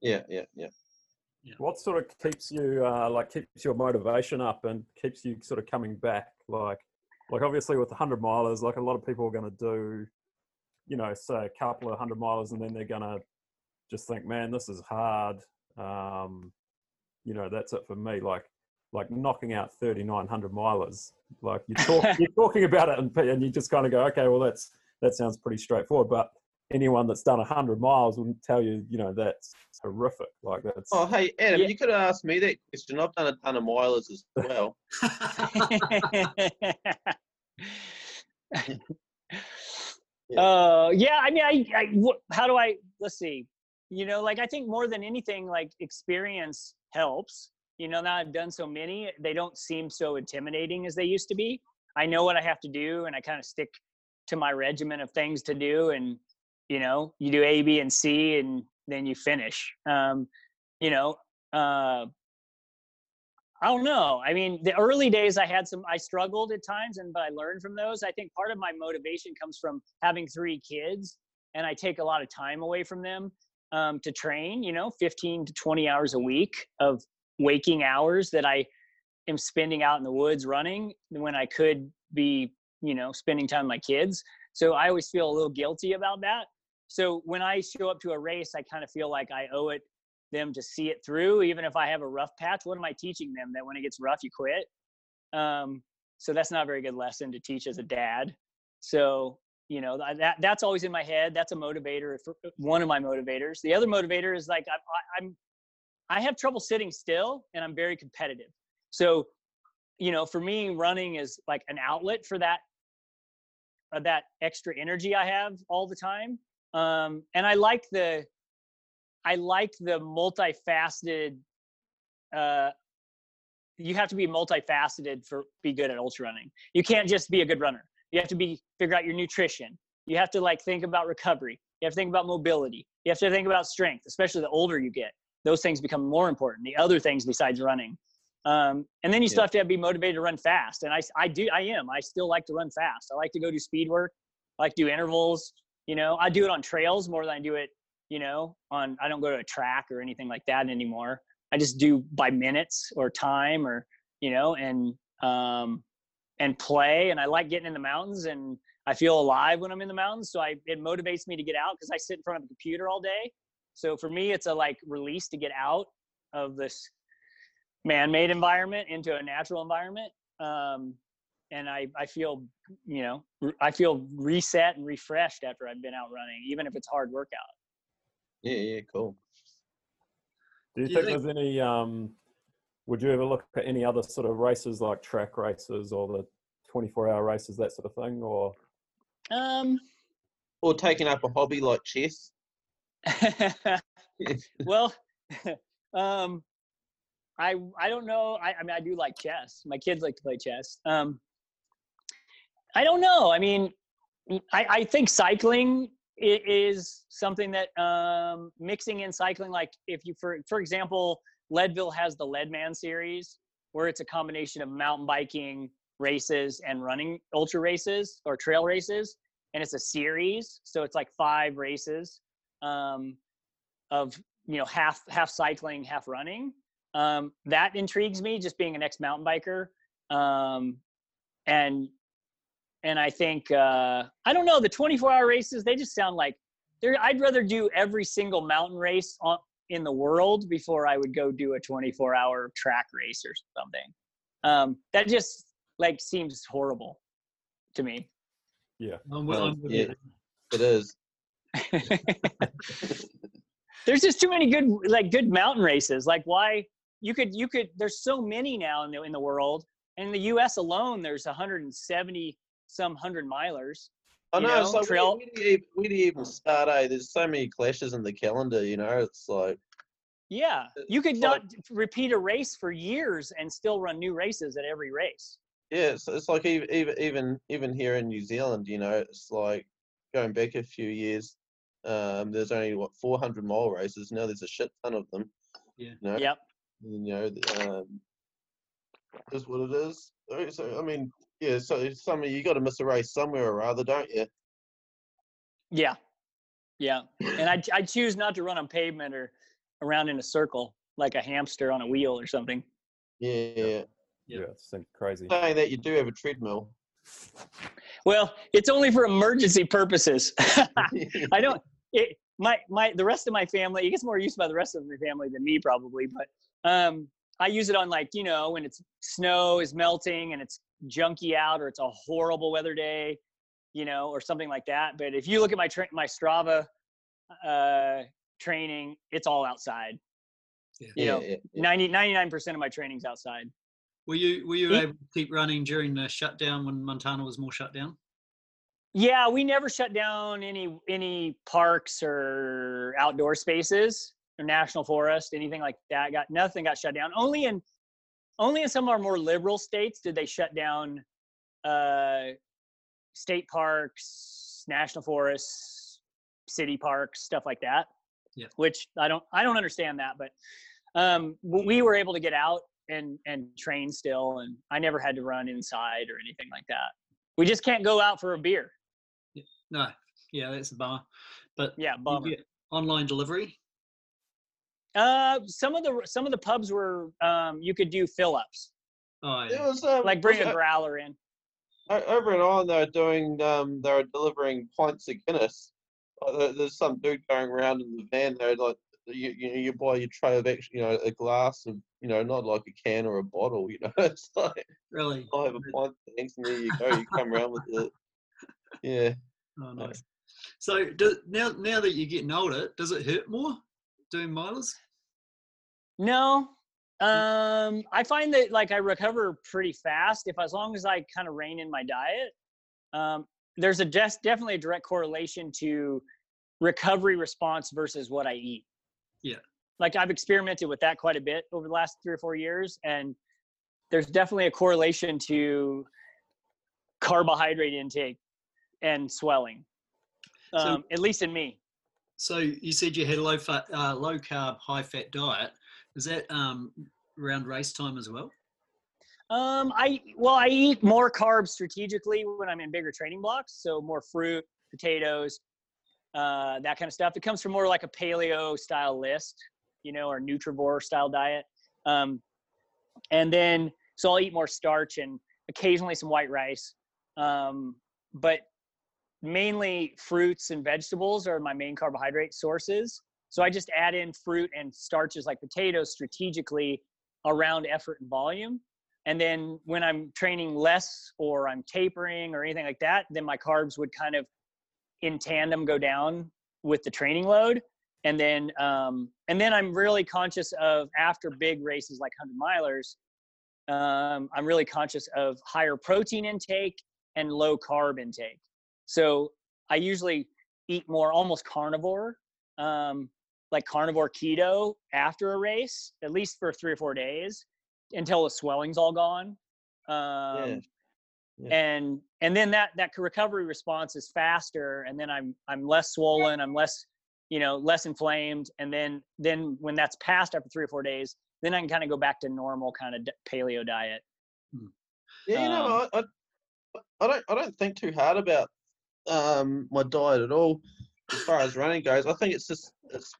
Yeah, yeah, yeah. What sort of keeps you uh, like keeps your motivation up and keeps you sort of coming back? Like, like obviously with the hundred milers, like a lot of people are going to do, you know, say a couple of hundred miles, and then they're going to just think, man, this is hard. Um, you know, that's it for me. Like, like knocking out thirty nine hundred milers. Like you talk, [LAUGHS] you're talking about it, and, and you just kind of go, okay, well that's that sounds pretty straightforward, but anyone that's done 100 miles will tell you, you know, that's horrific. Like that's Oh, hey Adam, Yeah. you could have asked me that question. I've done a ton of milers as [LAUGHS] well. [LAUGHS] uh yeah i mean I, I how do i let's see you know like i think more than anything like experience helps you know now i've done so many they don't seem so intimidating as they used to be. I know what i have to do and i kind of stick to my regimen of things to do and you know you do a b and c and then you finish. Um you know uh I don't know. I mean, the early days I had some I struggled at times and but I learned from those. I think part of my motivation comes from having three kids and I take a lot of time away from them um, to train, you know, 15 to 20 hours a week of waking hours that I am spending out in the woods running when I could be, you know, spending time with my kids. So I always feel a little guilty about that. So when I show up to a race, I kind of feel like I owe it them to see it through even if i have a rough patch what am i teaching them that when it gets rough you quit? Um, so that's not a very good lesson to teach as a dad. So you know that that's always in my head. That's a motivator for one of my motivators. The other motivator is like I, I, i'm i have trouble sitting still and i'm very competitive. So you know for me running is like an outlet for that uh, that extra energy i have all the time. Um, and i like the I like the multifaceted. Uh, you have to be multifaceted for be good at ultra running. You can't just be a good runner. You have to be figure out your nutrition. you have to like think about recovery. You have to think about mobility. You have to think about strength, especially the older you get. Those things become more important. The other things besides running. Um, and then you still Yeah. have to be motivated to run fast. And I, I do, I am. I still like to run fast. I like to go do speed work. I like to do intervals. You know, I do it on trails more than I do it. You know, on I don't go to a track or anything like that anymore. I just do by minutes or time or you know, and um, and play. And I like getting in the mountains and I feel alive when I'm in the mountains. So I it motivates me to get out because I sit in front of a computer all day. So for me, it's a like release to get out of this man-made environment into a natural environment. Um, and I, I feel, you know, I feel reset and refreshed after I've been out running, even if it's hard workout. Yeah, yeah, cool. Do you Do you think think- there's any? Um, would you ever look at any other sort of races like track races or the 24-hour races, that sort of thing? Or Um, Or taking up a hobby like chess. [LAUGHS] well, [LAUGHS] um, I I don't know. I, I mean, I do like chess. My kids like to play chess. Um, I don't know. I mean, I, I think cycling i- is something that um, mixing in cycling, like if you, for for example, Leadville has the Leadman series, where it's a combination of mountain biking races and running ultra races or trail races, and it's a series, so it's like five races um, of you know half half cycling, half running. Um, that intrigues me, just being an ex mountain biker, um, and and I think uh, I don't know the 24 hour races. They just sound like they're. I'd rather do every single mountain race on, in the world before I would go do a 24 hour track race or something. Um, that just like seems horrible to me. yeah, I'm, with- Um, I'm with yeah. It is. [LAUGHS] there's just too many good like good mountain races like why you could you could there's so many now in the in the world in the us alone there's 170 some hundred milers I You know, it's know, like trail- where, where, do you, even- where do you even start? Eh? There's so many clashes in the calendar. You know, it's like yeah you could It's not repeat a race for years and still run new races at every race yeah, it's, it's like even even even even here in New Zealand. You know, it's like going back a few years. Um, there's only what 400 mile races now. There's a shit ton of them. Yeah. You know, yep and, you know, th- um, is what it is. So I mean, yeah. So it's some you got to miss a race somewhere or other, don't you? yeah yeah and i i choose not to run on pavement or around in a circle like a hamster on a wheel or something Yeah. yeah. Yeah. yeah, it seems crazy. Saying that you do have a treadmill. well it's only for emergency purposes [LAUGHS] I don't. [LAUGHS] It, my my the rest of my family it gets more used by the rest of my family than me probably, but um, I use it on like you know when it's snow is melting and it's junky out or it's a horrible weather day, you know, or something like that. But if you look at my tra- my Strava uh, training, it's all outside. Yeah. You know, yeah, yeah. 90 99 percent of my training's outside. Were you were you He- able to keep running during the shutdown when Montana was more shut down? Yeah, we never shut down any any parks or outdoor spaces or national forest, anything like that. Got nothing got shut down. Only in only in some of our more liberal states did they shut down uh, state parks, national forests, city parks, stuff like that. Yeah. Which I don't I don't understand that, but um, we were able to get out and and train still, and I never had to run inside or anything like that. We just can't go out for a beer. No. Yeah, that's a bummer. But Yeah, bummer. online delivery. Uh, some of the some of the pubs were um, you could do fill ups, Oh It was um, like bring was a it- growler in. over in Ireland. They were doing. Um, they were delivering pints of Guinness. Like, there's some dude going around in the van. There, like you, you, you buy your tray of actually, you know, a glass of, you know, not like a can or a bottle. You know, [LAUGHS] it's like Really. I have a pint, thanks, and there you go. You come around with the. Yeah. [LAUGHS] Oh nice. So do, now now that you're getting older, does it hurt more doing milers? No, um, I find that like I recover pretty fast if as long as I kind of rein in my diet. Um, there's a des- definitely a direct correlation to recovery response versus what I eat. Yeah. Like I've experimented with that quite a bit over the last three or four years, and there's definitely a correlation to carbohydrate intake and swelling. So- um, at least in me. So you said you had a low fat, uh, low carb, high fat diet. Is that um, around race time as well? Um, I well, I eat more carbs strategically when I'm in bigger training blocks. So more fruit, potatoes, uh, that kind of stuff. It comes from more like a paleo style list, you know, or nutrivore style diet. Um, and then so I'll eat more starch and occasionally some white rice. Um, but mainly fruits and vegetables are my main carbohydrate sources. So I just add in fruit and starches like potatoes strategically around effort and volume. And then when I'm training less or I'm tapering or anything like that, then my carbs would kind of in tandem go down with the training load. And then um, and then I'm really conscious of after big races like 100 milers, um, I'm really conscious of higher protein intake and low carb intake. So I usually eat more almost carnivore, um, like carnivore keto after a race, at least for three or four days until the swelling's all gone. Um, Yeah. And and then that that recovery response is faster, and then I'm I'm less swollen, I'm less you know less inflamed, and then then when that's passed after three or four days, then I can kind of go back to normal kind of paleo diet. Yeah, you know, I, I, I don't, I don't think too hard about um my diet at all as far as running goes. I think it's just, it's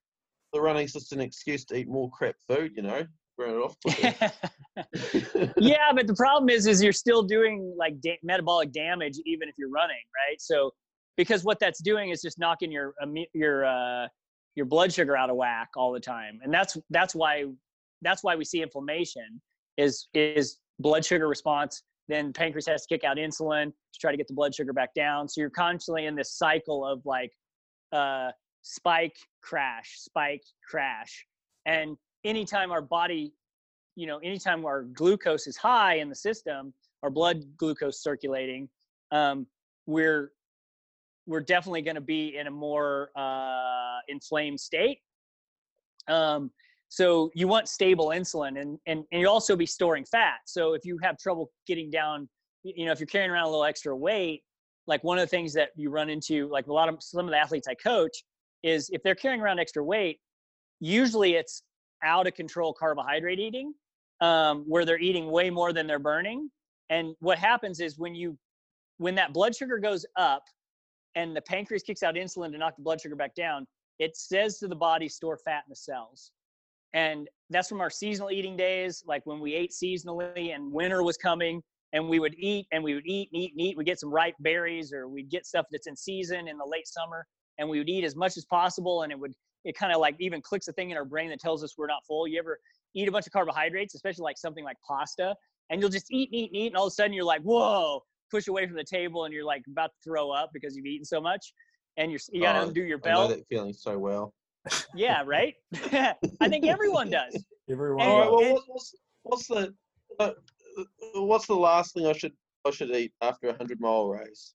the running's just an excuse to eat more crap food. You know, burn it off. [LAUGHS] [LAUGHS] yeah, but the problem is, is you're still doing like da- metabolic damage even if you're running, right? So because what that's doing is just knocking your your uh, your blood sugar out of whack all the time, and that's that's why that's why we see inflammation is is blood sugar response. Then pancreas has to kick out insulin to try to get the blood sugar back down. So you're constantly in this cycle of like uh, spike, crash, spike, crash, and anytime our body you know, anytime our glucose is high in the system, our blood glucose circulating, um, we're we're definitely going to be in a more uh, inflamed state. Um, so you want stable insulin, and, and and you also be storing fat. So if you have trouble getting down, you know, if you're carrying around a little extra weight, like one of the things that you run into, like a lot of some of the athletes I coach, is if they're carrying around extra weight, usually it's out of control carbohydrate eating um, where they're eating way more than they're burning. And what happens is when you when that blood sugar goes up and the pancreas kicks out insulin to knock the blood sugar back down, it says to the body store fat in the cells. And that's from our seasonal eating days, like when we ate seasonally and winter was coming and we would eat and we would eat and eat and eat. We'd get some ripe berries or we'd get stuff that's in season in the late summer and we would eat as much as possible and it would it kind of like even clicks a thing in our brain that tells us we're not full. You ever eat a bunch of carbohydrates, especially like something like pasta, and you'll just eat and eat and eat, and all of a sudden you're like, whoa, push away from the table, and you're like about to throw up because you've eaten so much, and you're you gotta Oh, undo your I know belt. that feeling so well. Yeah, right. [LAUGHS] I think everyone does. [LAUGHS] Everyone. And- All right. Well, and- what's, what's, what's the uh, uh, what's the last thing I should I should eat after a hundred mile race?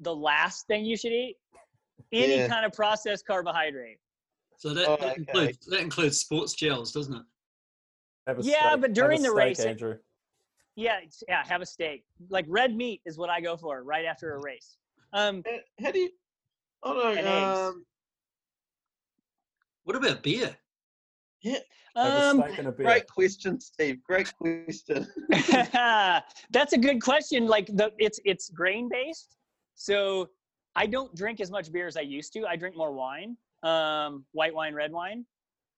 The last thing you should eat, any Yeah. kind of processed carbohydrate. So that, Oh, that okay. includes that includes sports gels, doesn't it? Yeah, steak- but have during a the steak, race, it- Andrew. Yeah, it's- yeah, have a steak. Like red meat is what I go for right after a race. Um, How do you? I don't And Um, What about beer? Yeah. um, a steak and a beer. great question, Steve. Great question. [LAUGHS] That's a good question. Like the it's it's grain based. So I don't drink as much beer as I used to. I drink more wine, um, white wine, red wine,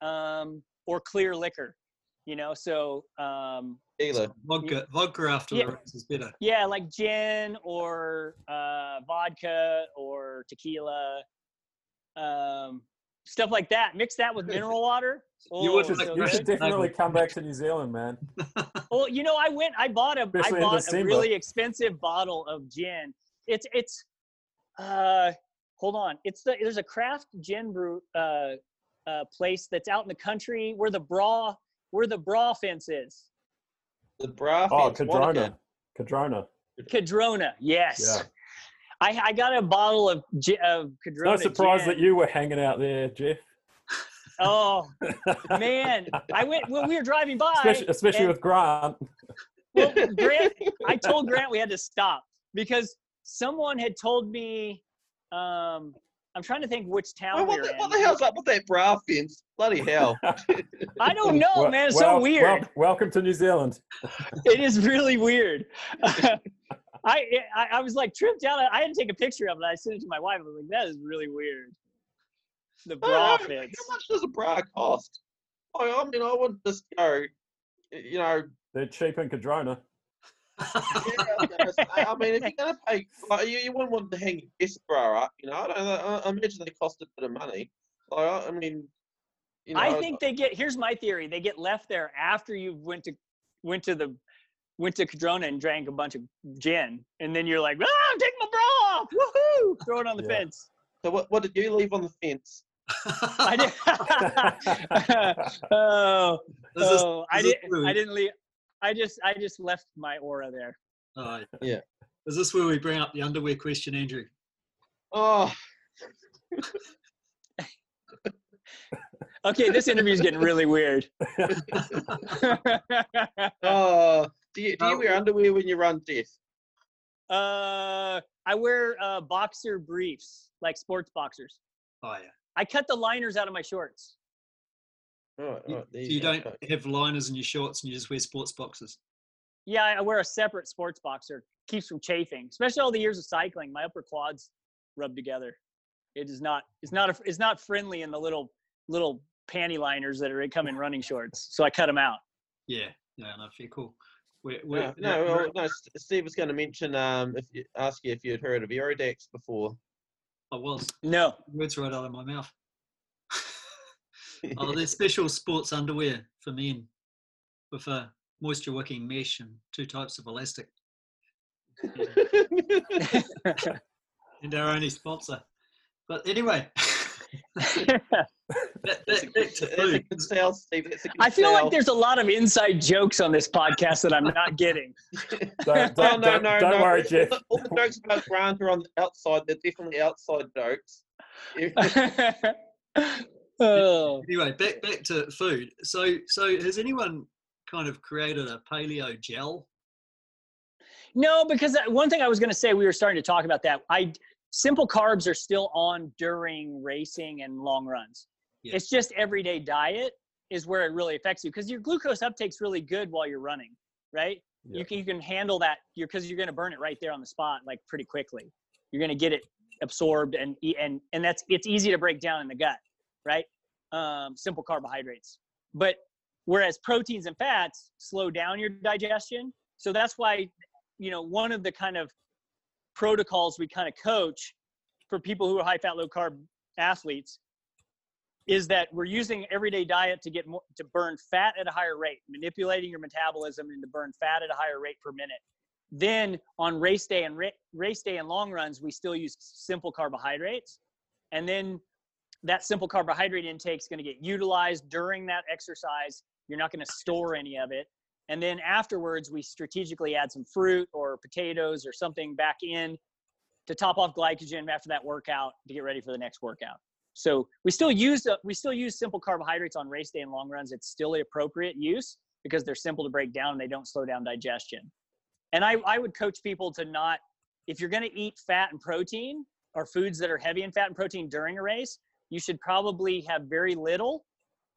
um, or clear liquor. You know, so um, Tequila. Vodka, vodka after Yeah. the race is better. yeah, like gin or uh, vodka or tequila, um, stuff like that. Mix that with mineral water. You Oh, wouldn't- so You should definitely come back to New Zealand, man. [LAUGHS] Well, you know, I went. I bought a. I Especially in bought a really expensive bottle of gin. It's it's. Uh, hold on. It's the there's a craft gin brew uh, uh place that's out in the country where the bra where the bra fence is. The bra. Oh, fence, Wanaka. Cardrona. Cardrona. Cardrona. Yes. Yeah. I I got a bottle of gi- of Cardrona. No surprise gin. that you were hanging out there, Jeff. Oh [LAUGHS] man, I went when we were driving by. especially especially and- with Grant. well, Grant, I told Grant we had to stop because someone had told me Um, I'm trying to think which town Well, we what, were the, in. what the hell's up with that bra fence? Bloody hell! [LAUGHS] I don't know, Wel- man. It's wel- so weird. wel- welcome to New Zealand. [LAUGHS] it is really weird. [LAUGHS] I, I I was like tripped out. I had to take a picture of it. I sent it to my wife. I was like, that is really weird. The bra fits. How much does a bra cost? I, I mean, I wouldn't just go. You know, They're cheap in Cardrona. Yeah, I was gonna say, I mean, if you're gonna pay, like, you, you wouldn't want to hang your best bra up. You know, I don't. I, I imagine they cost a bit of money. Like, I, I mean, you know, I think they get. Here's my theory. They get left there after you went to went to the went to Cardrona and drank a bunch of gin, and then you're like, ah, take my bra off, woohoo! Throw it on the Yeah. fence. So what? What did you leave on the fence? I did. [LAUGHS] [LAUGHS] oh, Is this- oh, I is this didn't. I didn't leave. I just I just left my aura there. Oh, Yeah. Is this where we bring up the underwear question, Andrew? Oh, [LAUGHS] Okay, this interview is getting really weird. [LAUGHS] oh. Do you, do you Uh, wear underwear when you run death? uh, I wear uh, boxer briefs, like sports boxers. Oh yeah. I cut the liners out of my shorts. All right, You, all right, so you go. don't have liners in your shorts and you just wear sports boxes. Yeah, I wear a separate sports boxer. Keeps from chafing, especially all the years of cycling. My upper quads rub together. It is not. It's not. A, it's not friendly in the little little panty liners that are come in running shorts. So I cut them out. Yeah. Yeah. No, fair cool. We're, we're, No, no, well, no. Steve was going to mention um, if you, ask you if you had heard of Aerodax before. I was. No. Words right out of my mouth. Oh, there's special sports underwear for men with a moisture wicking mesh and two types of elastic. [LAUGHS] And our only sponsor. But anyway, [LAUGHS] I feel like there's a lot of inside jokes on this podcast that I'm not getting. [LAUGHS] Don't, don't, Oh, no, don't, no, don't no. worry, all Jeff. the- All the jokes about Grant are on the outside. They're definitely outside jokes. Oh. Anyway, back back to food. So so has anyone kind of created a paleo gel? No, because uh, one thing I was going to say, we were starting to talk about that. I simple carbs are still on during racing and long runs. Yeah. It's just everyday diet is where it really affects you because your glucose uptake's really good while you're running, right? Yeah. You can you can handle that because you're going to burn it right there on the spot like pretty quickly. You're going to get it absorbed and and and that's it's easy to break down in the gut, right? Um, simple carbohydrates, but whereas proteins and fats slow down your digestion. So that's why you know one of the kind of protocols we kind of coach for people who are high fat low carb athletes is that we're using everyday diet to get more to burn fat at a higher rate manipulating your metabolism and to burn fat at a higher rate per minute then on race day and ra- race day and long runs we still use simple carbohydrates and then that simple carbohydrate intake is going to get utilized during that exercise. You're not going to store any of it. And then afterwards we strategically add some fruit or potatoes or something back in to top off glycogen after that workout to get ready for the next workout. So we still use we still use simple carbohydrates on race day and long runs. It's still appropriate use because they're simple to break down and they don't slow down digestion. And i, I would coach people to not if you're going to eat fat and protein or foods that are heavy in fat and protein during a race you should probably have very little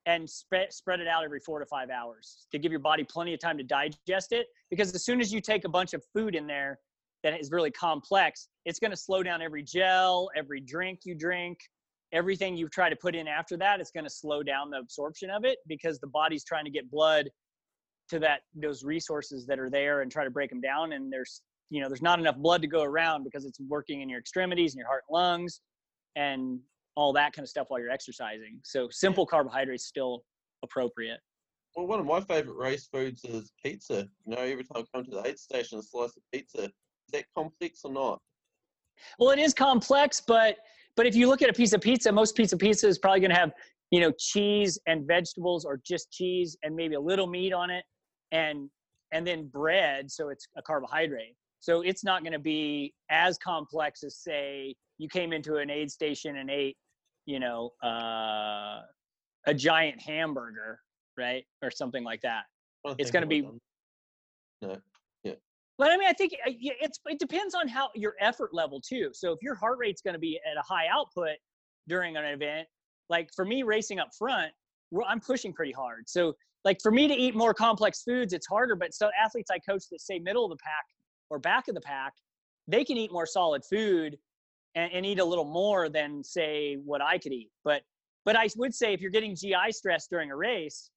and spread spread it out every four to five hours to give your body plenty of time to digest it. Because as soon as you take a bunch of food in there that is really complex, it's going to slow down every gel, every drink you drink, everything you try to put in after that. It's going to slow down the absorption of it because the body's trying to get blood to that those resources that are there and try to break them down. And there's you know there's not enough blood to go around because it's working in your extremities and your heart and lungs and all that kind of stuff while you're exercising. So simple carbohydrates still appropriate. Well, one of my favorite race foods is pizza. You know, every time I come to the aid station, a slice of pizza. Is that complex or not? Well, it is complex, but but if you look at a piece of pizza, most pizza pizza is probably going to have you know cheese and vegetables, or just cheese and maybe a little meat on it, and and then bread, so it's a carbohydrate. So it's not going to be as complex as say you came into an aid station and ate, you know, uh, a giant hamburger, right, or something like that. It's gonna be- No. Yeah. But I mean, I think uh, it's it depends on how your effort level too. So if your heart rate's going to be at a high output during an event, like for me racing up front, I'm pushing pretty hard. So like for me to eat more complex foods, it's harder. But so athletes I coach that say middle of the pack or back of the pack, they can eat more solid food and, and eat a little more than say what I could eat. But but I would say if you're getting GI stress during a race,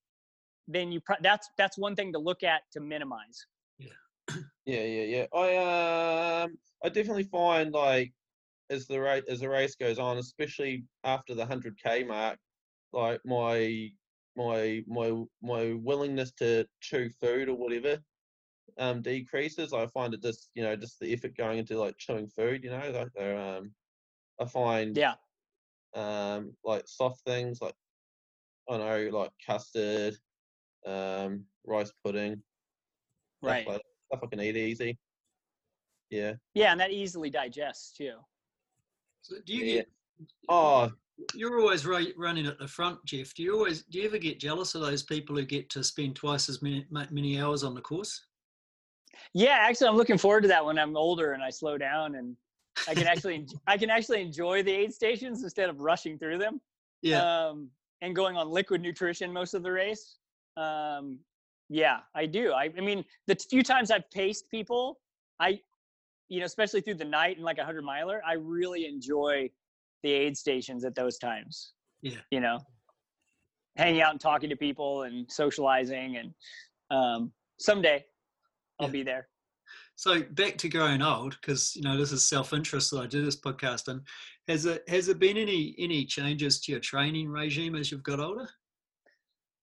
then you pro- that's that's one thing to look at to minimize. Yeah, [CLEARS THROAT] yeah, yeah. I um, I definitely find like as the race as the race goes on, especially after the hundred k mark, like my my my my willingness to chew food or whatever um decreases. I find it just you know just the effort going into like chewing food. You know, like they're, um, I find Yeah. um like soft things like I don't know like custard, um rice pudding, stuff Right. like stuff I can eat easy. Yeah. Yeah, and that easily digests too. So do you Yeah. get? Oh, You're always ri- running at the front, Jeff. Do you always? Do you ever get jealous of those people who get to spend twice as many many hours on the course? Yeah, actually, I'm looking forward to that when I'm older and I slow down and I can actually I can actually enjoy the aid stations instead of rushing through them. Yeah. Um, and going on liquid nutrition most of the race. Um, yeah, I do. I, I mean, the few times I've paced people, I, you know, especially through the night and like a hundred miler, I really enjoy the aid stations at those times. Yeah. You know, hanging out and talking to people and socializing and um, someday I'll Yeah. be there. So back to growing old, because you know this is self-interest that I do this podcast in. Has it has there been any any changes to your training regime as you've got older?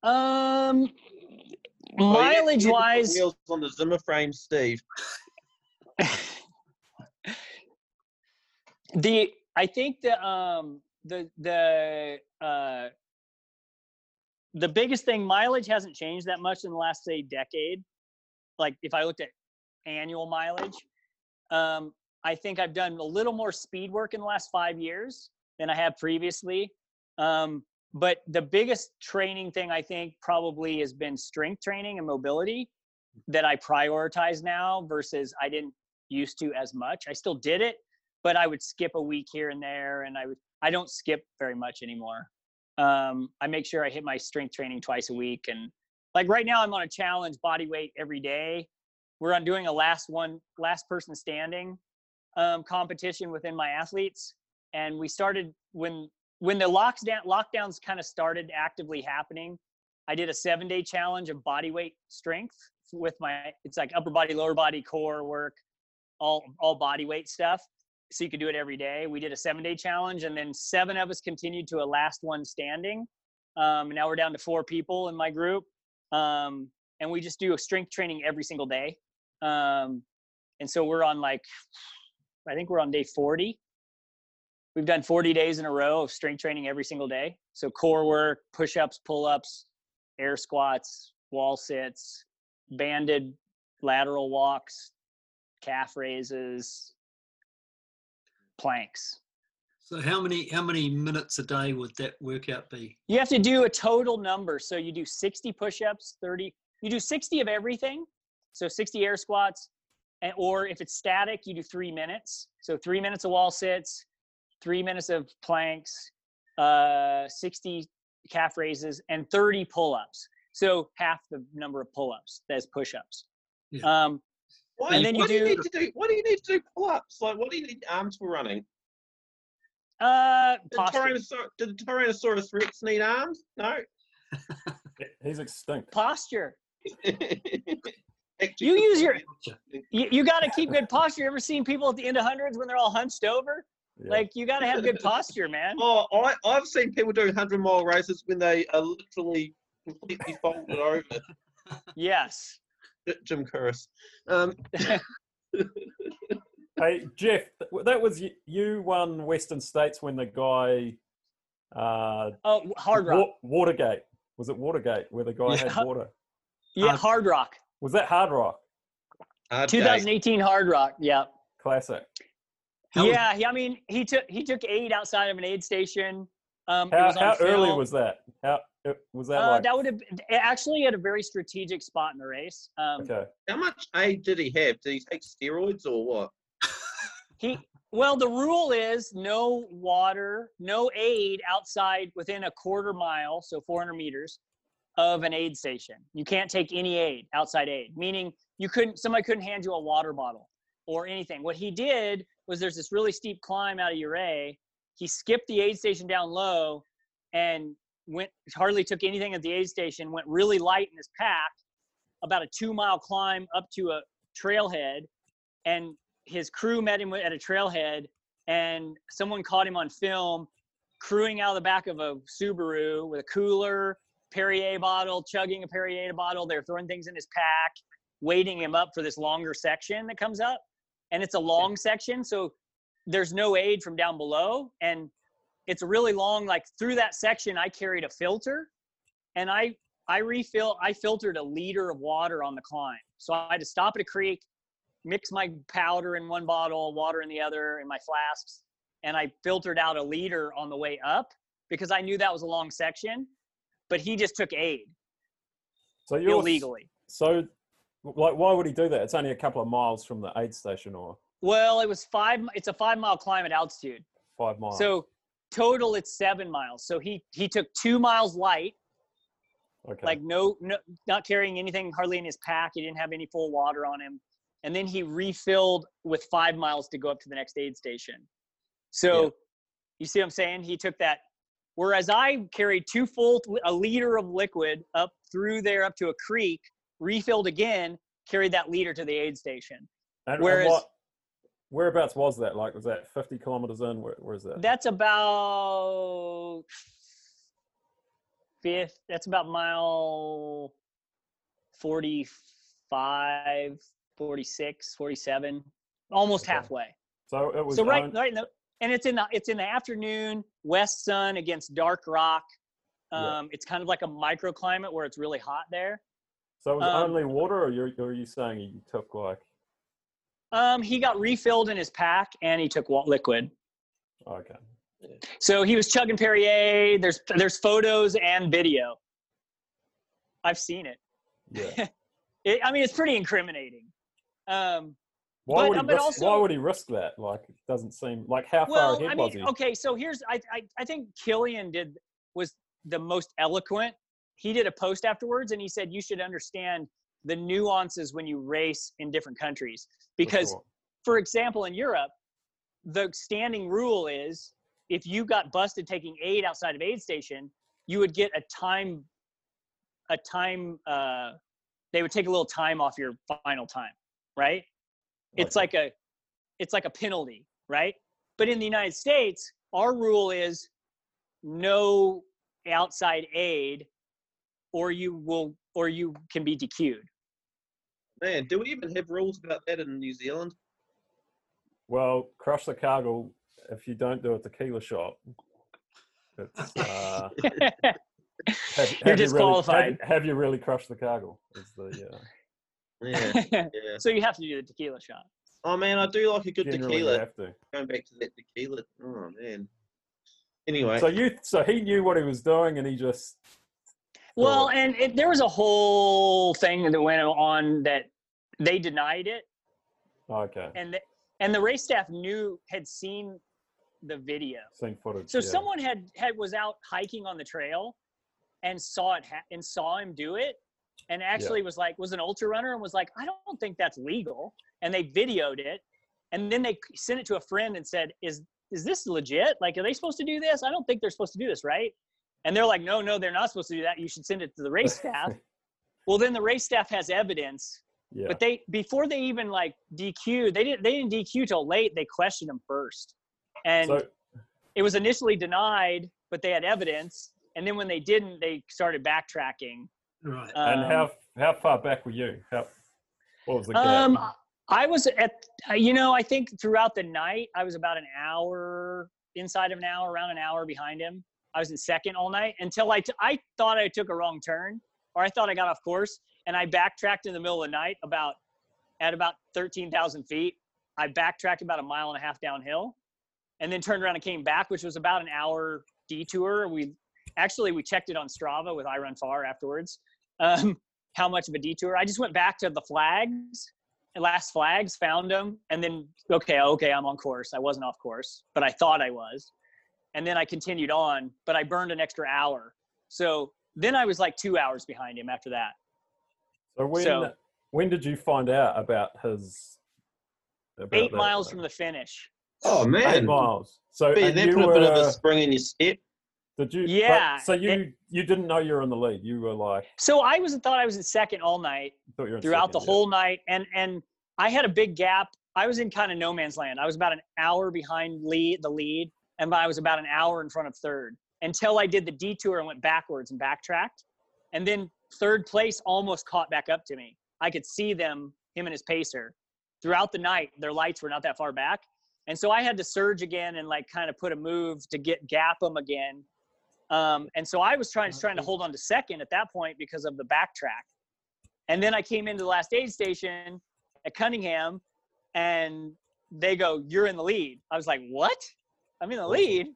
Um, oh, mileage wise, wheels on the Zimmer frame, Steve. [LAUGHS] the I think the um the the uh the biggest thing mileage hasn't changed that much in the last say decade. Like if I looked at annual mileage, um, I think I've done a little more speed work in the last five years than I have previously. Um, but the biggest training thing I think probably has been strength training and mobility that I prioritize now versus I didn't used to as much. I still did it, but I would skip a week here and there, and I would I don't skip very much anymore. Um, I make sure I hit my strength training twice a week, and like right now I'm on a challenge body weight every day. We're on doing a last one last person standing um, competition within my athletes, and we started when when the lockdown lockdowns kind of started actively happening. I did a seven day challenge of body weight strength with my it's like upper body lower body core work all all body weight stuff so you could do it every day we did a seven day challenge and then seven of us continued to a last one standing um, now we're down to four people in my group um, and we just do a strength training every single day um, and so we're on like i think we're on day 40 we've done 40 days in a row of strength training every single day so core work push-ups pull-ups air squats wall sits banded lateral walks calf raises, planks. So how many how many minutes a day would that workout be? You have to do a total number. So you do 60 push-ups, 30, you do 60 of everything. So 60 air squats, and, or if it's static, you do three minutes. So three minutes of wall sits, three minutes of planks, uh, 60 calf raises, and 30 pull-ups. So half the number of pull-ups as push-ups. Yeah. Um, Why, And then you why do you need to do? Why do you need to do pull-ups? Like, what do you need arms for running? Uh, Did, posture. Did the Tyrannosaurus Rex need arms? No. [LAUGHS] He's extinct. posture. [LAUGHS] You use your- you, you got to keep good posture. You ever seen people at the end of hundreds when they're all hunched over? Yeah. Like you got to have good posture, man. [LAUGHS] Oh, I, I've seen people do 100 mile races when they are literally completely folded over. Yes. Jim Curris. Um, Hey Jeff, that was y- you won Western States when the guy uh, Oh, Hard Rock. Wa- Watergate was it Watergate where the guy Yeah. had [LAUGHS] water? Yeah, Hard- Hard Rock. Was that Hard Rock? hard day. 2018 Hard Rock. Yeah. Classic. How was- yeah. He, I mean, he took he took aid outside of an aid station. Um, it How, was how early was that? How was that Uh, like that would have actually at a very strategic spot in the race. Um, okay? How much aid did he have? Did he take steroids or what? He well, the rule is no water, no aid outside within a quarter mile, so 400 meters of an aid station. You can't take any aid, outside aid, meaning you couldn't somebody couldn't hand you a water bottle or anything. What he did was there's this really steep climb out of Ouray. He skipped the aid station down low and went hardly took anything at the aid station, went really light in his pack, about a two mile climb up to a trailhead and his crew met him at a trailhead and someone caught him on film crewing out of the back of a Subaru with a cooler, Perrier bottle, chugging a Perrier bottle. They're throwing things in his pack, waiting him up for this longer section that comes up. And it's a long section, so there's no aid from down below. And it's really long, like through that section, I carried a filter and I I refill I filtered a liter of water on the climb. So I had to stop at a creek, mix my powder in one bottle, water in the other, in my flasks, and I filtered out a liter on the way up because I knew that was a long section. But he just took aid So you're illegally. So, like, why would he do that? It's only a couple of miles from the aid station, or Well, it was five. It's a five mile climb at altitude. five miles. So total, it's seven miles. So he he took two miles light, okay. like no, no, not carrying anything hardly in his pack. He didn't have any full water on him, and then he refilled with five miles to go up to the next aid station. So Yeah. you see what I'm saying? He took that. Whereas I carried two full, a liter of liquid up through there up to a creek, refilled again, carried that liter to the aid station. and, and what, whereabouts was that? Like, was that 50 kilometers in? Where, where is that? That's about fifth. That's about mile 45, 46, 47, almost Okay. halfway. so it was. So right, owned- right, in the, and it's in the it's in the afternoon, west sun against dark rock. Yeah. Um, It's kind of like a microclimate where it's really hot there. so it was um, only water, or you're, or are you saying you took like? Um, he got refilled in his pack and he took liquid. Okay. So he was chugging Perrier. There's there's photos and video. I've seen it. Yeah. [LAUGHS] it I mean, it's pretty incriminating. Um, Why But- would he but risk? also- why would he risk that? Like, it doesn't seem like how far well, ahead I was mean, he? okay. So here's I, I I think Kilian did was the most eloquent. He did a post afterwards, and he said you should understand the nuances when you race in different countries For because sure. for example, in Europe, the standing rule is if you got busted taking aid outside of aid station, you would get a time, a time. Uh, they would take a little time off your final time, right? It's like a, it's like a penalty, right? But in the United States, our rule is no outside aid, or you will, or you can be DQ'd. Man, do we even have rules about that in New Zealand? Well, crush the cargo if you don't do a tequila shot. It's, uh, [LAUGHS] have, You're have you really- disqualified. have, have you really crushed the cargo? Is the uh, Yeah, [LAUGHS] yeah. so you have to do the tequila shot. Oh man, I do like a good generally tequila. have to. Going back to that tequila. Oh man. Anyway, So you, so he knew what he was doing, and he just Well, Cool. and it, there was a whole thing that went on that they denied it, okay. and the, and the race staff knew had seen the video. Seen footage. So yeah. someone had had was out hiking on the trail and saw it ha- and saw him do it, and actually was like was an ultra runner and was like, I don't think that's legal, and they videoed it, and then they sent it to a friend and said, Is is this legit? Like, are they supposed to do this? I don't think they're supposed to do this, right? And they're like, No, no, they're not supposed to do that. You should send it to the race [LAUGHS] staff. well, then the race staff has evidence yeah. but they before they even like DQ, they didn't they didn't DQ till late. They questioned them first, and so it was initially denied, but they had evidence. And then when they didn't, they started backtracking. Right. and Um, how how far back were you? How what was the gap? Um, I was at uh, you know I think throughout the night I was about an hour inside of an hour, around an hour behind him. I was in second all night until I t- I thought I took a wrong turn or I thought I got off course and I backtracked in the middle of the night about at about thirteen thousand feet. I backtracked about a mile and a half downhill, and then turned around and came back, which was about an hour detour. We actually we checked it on Strava with iRunFar afterwards. Um, [LAUGHS] how much of a detour? I just went back to the flags, last flags, found them, and then okay, okay, I'm on course. I wasn't off course, but I thought I was, and then I continued on, but I burned an extra hour. So then I was like two hours behind him after that. So when So- when did you find out about his? About Eight that? miles from the finish. Oh man, eight miles. So But and they you put a bit of a spring in your step. Did you? but- Yeah, so you it- you didn't know you were in the lead. You were like So I was thought I was in second all night. thought you were throughout the yeah. whole night and and i had a big gap i was in kind of no man's land i was about an hour behind lead the lead and i was about an hour in front of third until i did the detour and went backwards and backtracked and then third place almost caught back up to me i could see them him and his pacer throughout the night their lights were not that far back and so i had to surge again and like kind of put a move to get gap them again um, and so i was trying trying to hold on to second at that point because of the backtrack and then I came into the last aid station at Cunningham and they go, You're in the lead. I was like, What? I'm in the lead.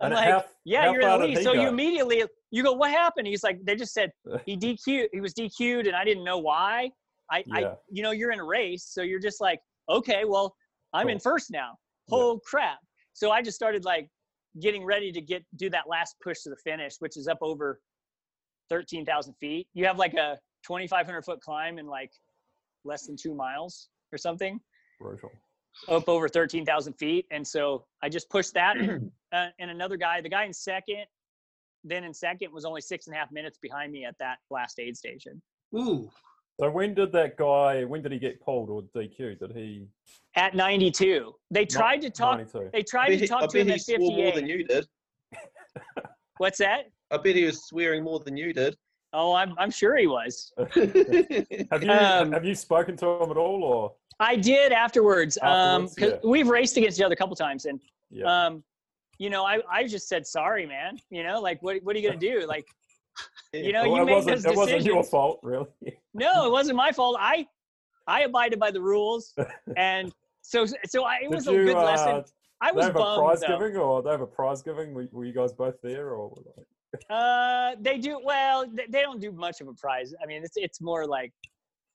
I'm And like, how- Yeah, how you're in the lead. So you immediately you go, What happened? He's like, they just said [LAUGHS] he DQ he was DQ'd and I didn't know why. I, I you know, you're in a race, so you're just like, Okay, well, I'm in first now. Yeah. Oh crap. So I just started like getting ready to get do that last push to the finish, which is up over 13,000 feet. You have like a 2,500 foot climb in like less than two miles or something, Brutal. up over 13,000 feet. And so I just pushed that. And, [CLEARS THROAT] uh, and another guy, the guy in second, then in second was only six and a half minutes behind me at that last aid station. Ooh, So when did that guy? When did he get pulled or DQ? Did he? At 92, they tried to talk. 92. They tried to talk to him he at swore more than 58. you did. [LAUGHS] [LAUGHS] What's that? I bet he was swearing more than you did. Oh, I'm I'm sure he was. [LAUGHS] Have you Um, have you spoken to him at all or? I did afterwards. Um, Afterwards, cause yeah. we've raced against each other a couple times, and Yeah. um, you know, I I just said sorry, man. You know, like what what are you gonna do? Like, you know, Well, you it made wasn't. those It wasn't your fault, really. [LAUGHS] No, it wasn't my fault. I I abided by the rules, and so so I, it was a you? good Uh, lesson. I was they have a prize though. giving, or they have a prize giving. Were, were you guys both there, or? [LAUGHS] Uh, they do well. They, they don't do much of a prize. I mean, it's it's more like,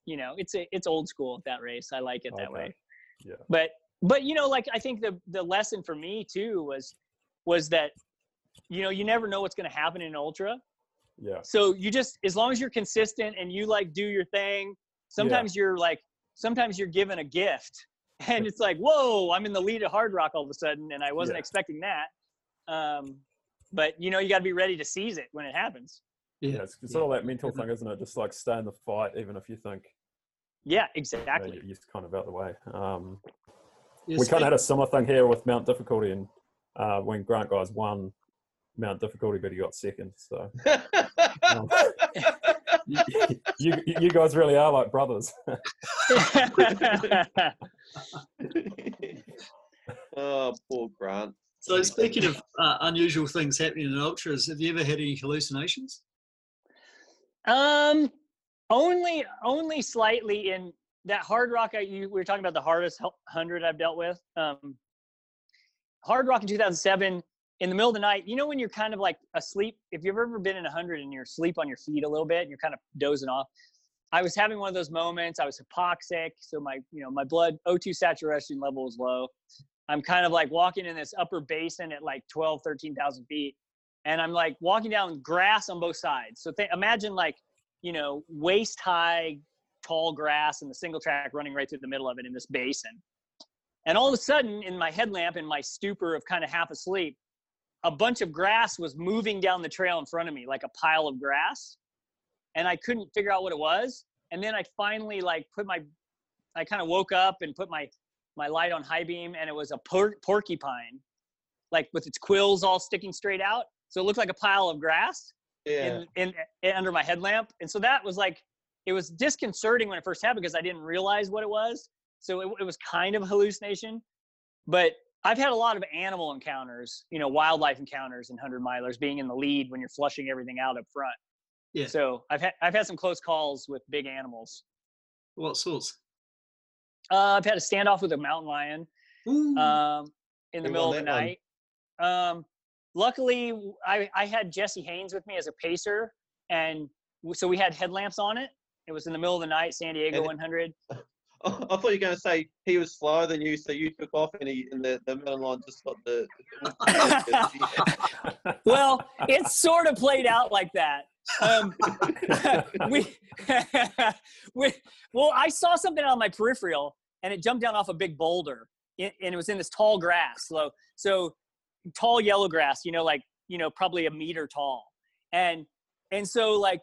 you know, it's a, it's old school that race. I like it that Okay. way. Yeah. But but you know, like I think the the lesson for me too was was that, you know, you never know what's going to happen in ultra. Yeah. So you just as long as you're consistent and you like do your thing. Sometimes you're like sometimes you're given a gift, [LAUGHS] and it's like, whoa, I'm in the lead at Hardrock all of a sudden, and I wasn't Yeah. expecting that. Um, but you know, you got to be ready to seize it when it happens. Yeah, yeah. it's, it's yeah. all that mental thing, isn't it? Just like stay in the fight, even if you think Yeah, you know, exactly. you're just kind of out the way. Um, Yeah, we kind of had a similar thing here with Mount Difficulty, and uh, when Grant Guise won Mount Difficulty, but he got second. So um, [LAUGHS] you, you, you guys really are like brothers. [LAUGHS] oh, poor Grant. So speaking of uh, unusual things happening in ultras, have you ever had any hallucinations? um, only only slightly in that Hardrock. I, you, we were talking about the hardest hundred I've dealt with. Um, Hardrock in 2007. In the middle of the night, you know when you're kind of like asleep. If you've ever been in a hundred and you're asleep on your feet a little bit, and you're kind of dozing off. I was having one of those moments. I was hypoxic, so my you know my blood O2 saturation level was low. I'm kind of like walking in this upper basin at like 12, 13,000 feet. And I'm like walking down grass on both sides. So th- imagine like, you know, waist high, tall grass and the single track running right through the middle of it in this basin. And all of a sudden, in my headlamp, in my stupor of kind of half asleep, a bunch of grass was moving down the trail in front of me, like a pile of grass. And I couldn't figure out what it was. And then I finally like put my, I kind of woke up and put my my light on high beam and it was a por- porcupine like with its quills all sticking straight out so it looked like a pile of grass Yeah. in, in, in under my headlamp and so that was like it was disconcerting when it first happened because i didn't realize what it was so it, it was kind of a hallucination but i've had a lot of animal encounters you know wildlife encounters and 100 milers being in the lead when you're flushing everything out up front Yeah. so i've had i've had some close calls with big animals What sorts? uh, i've had a standoff with a mountain lion Ooh, um, in the Who middle of the night. Um, luckily, I, I had Jesse Haines with me as a pacer, and so we had headlamps on it. It was in the middle of the night, San Diego 100. [LAUGHS] I thought you were going to say he was slower than you, so you took off and he and the, the mountain lion just got the. [LAUGHS] well, it sort of played out like that. Um, [LAUGHS] we, [LAUGHS] we, well, I saw something on my peripheral, and it jumped down off a big boulder, and it was in this tall grass. So, so tall yellow grass, you know, like you know, probably a meter tall, and and so like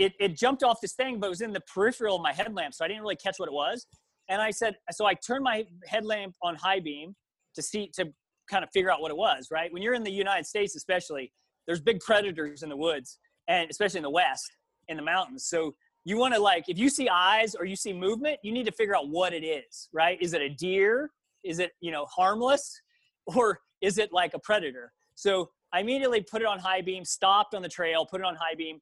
it it jumped off this thing, but it was in the peripheral of my headlamp, so I didn't really catch what it was. And I said, so I turned my headlamp on high beam to see to kind of figure out what it was. Right? When you're in the United States, especially, there's big predators in the woods and especially in the west in the mountains. So you want to like if you see eyes or you see movement you need to figure out what it is right? Is it a deer? Is it you know harmless? [LAUGHS] Or is it like a predator? So i immediately put it on high beam stopped on the trail put it on high beam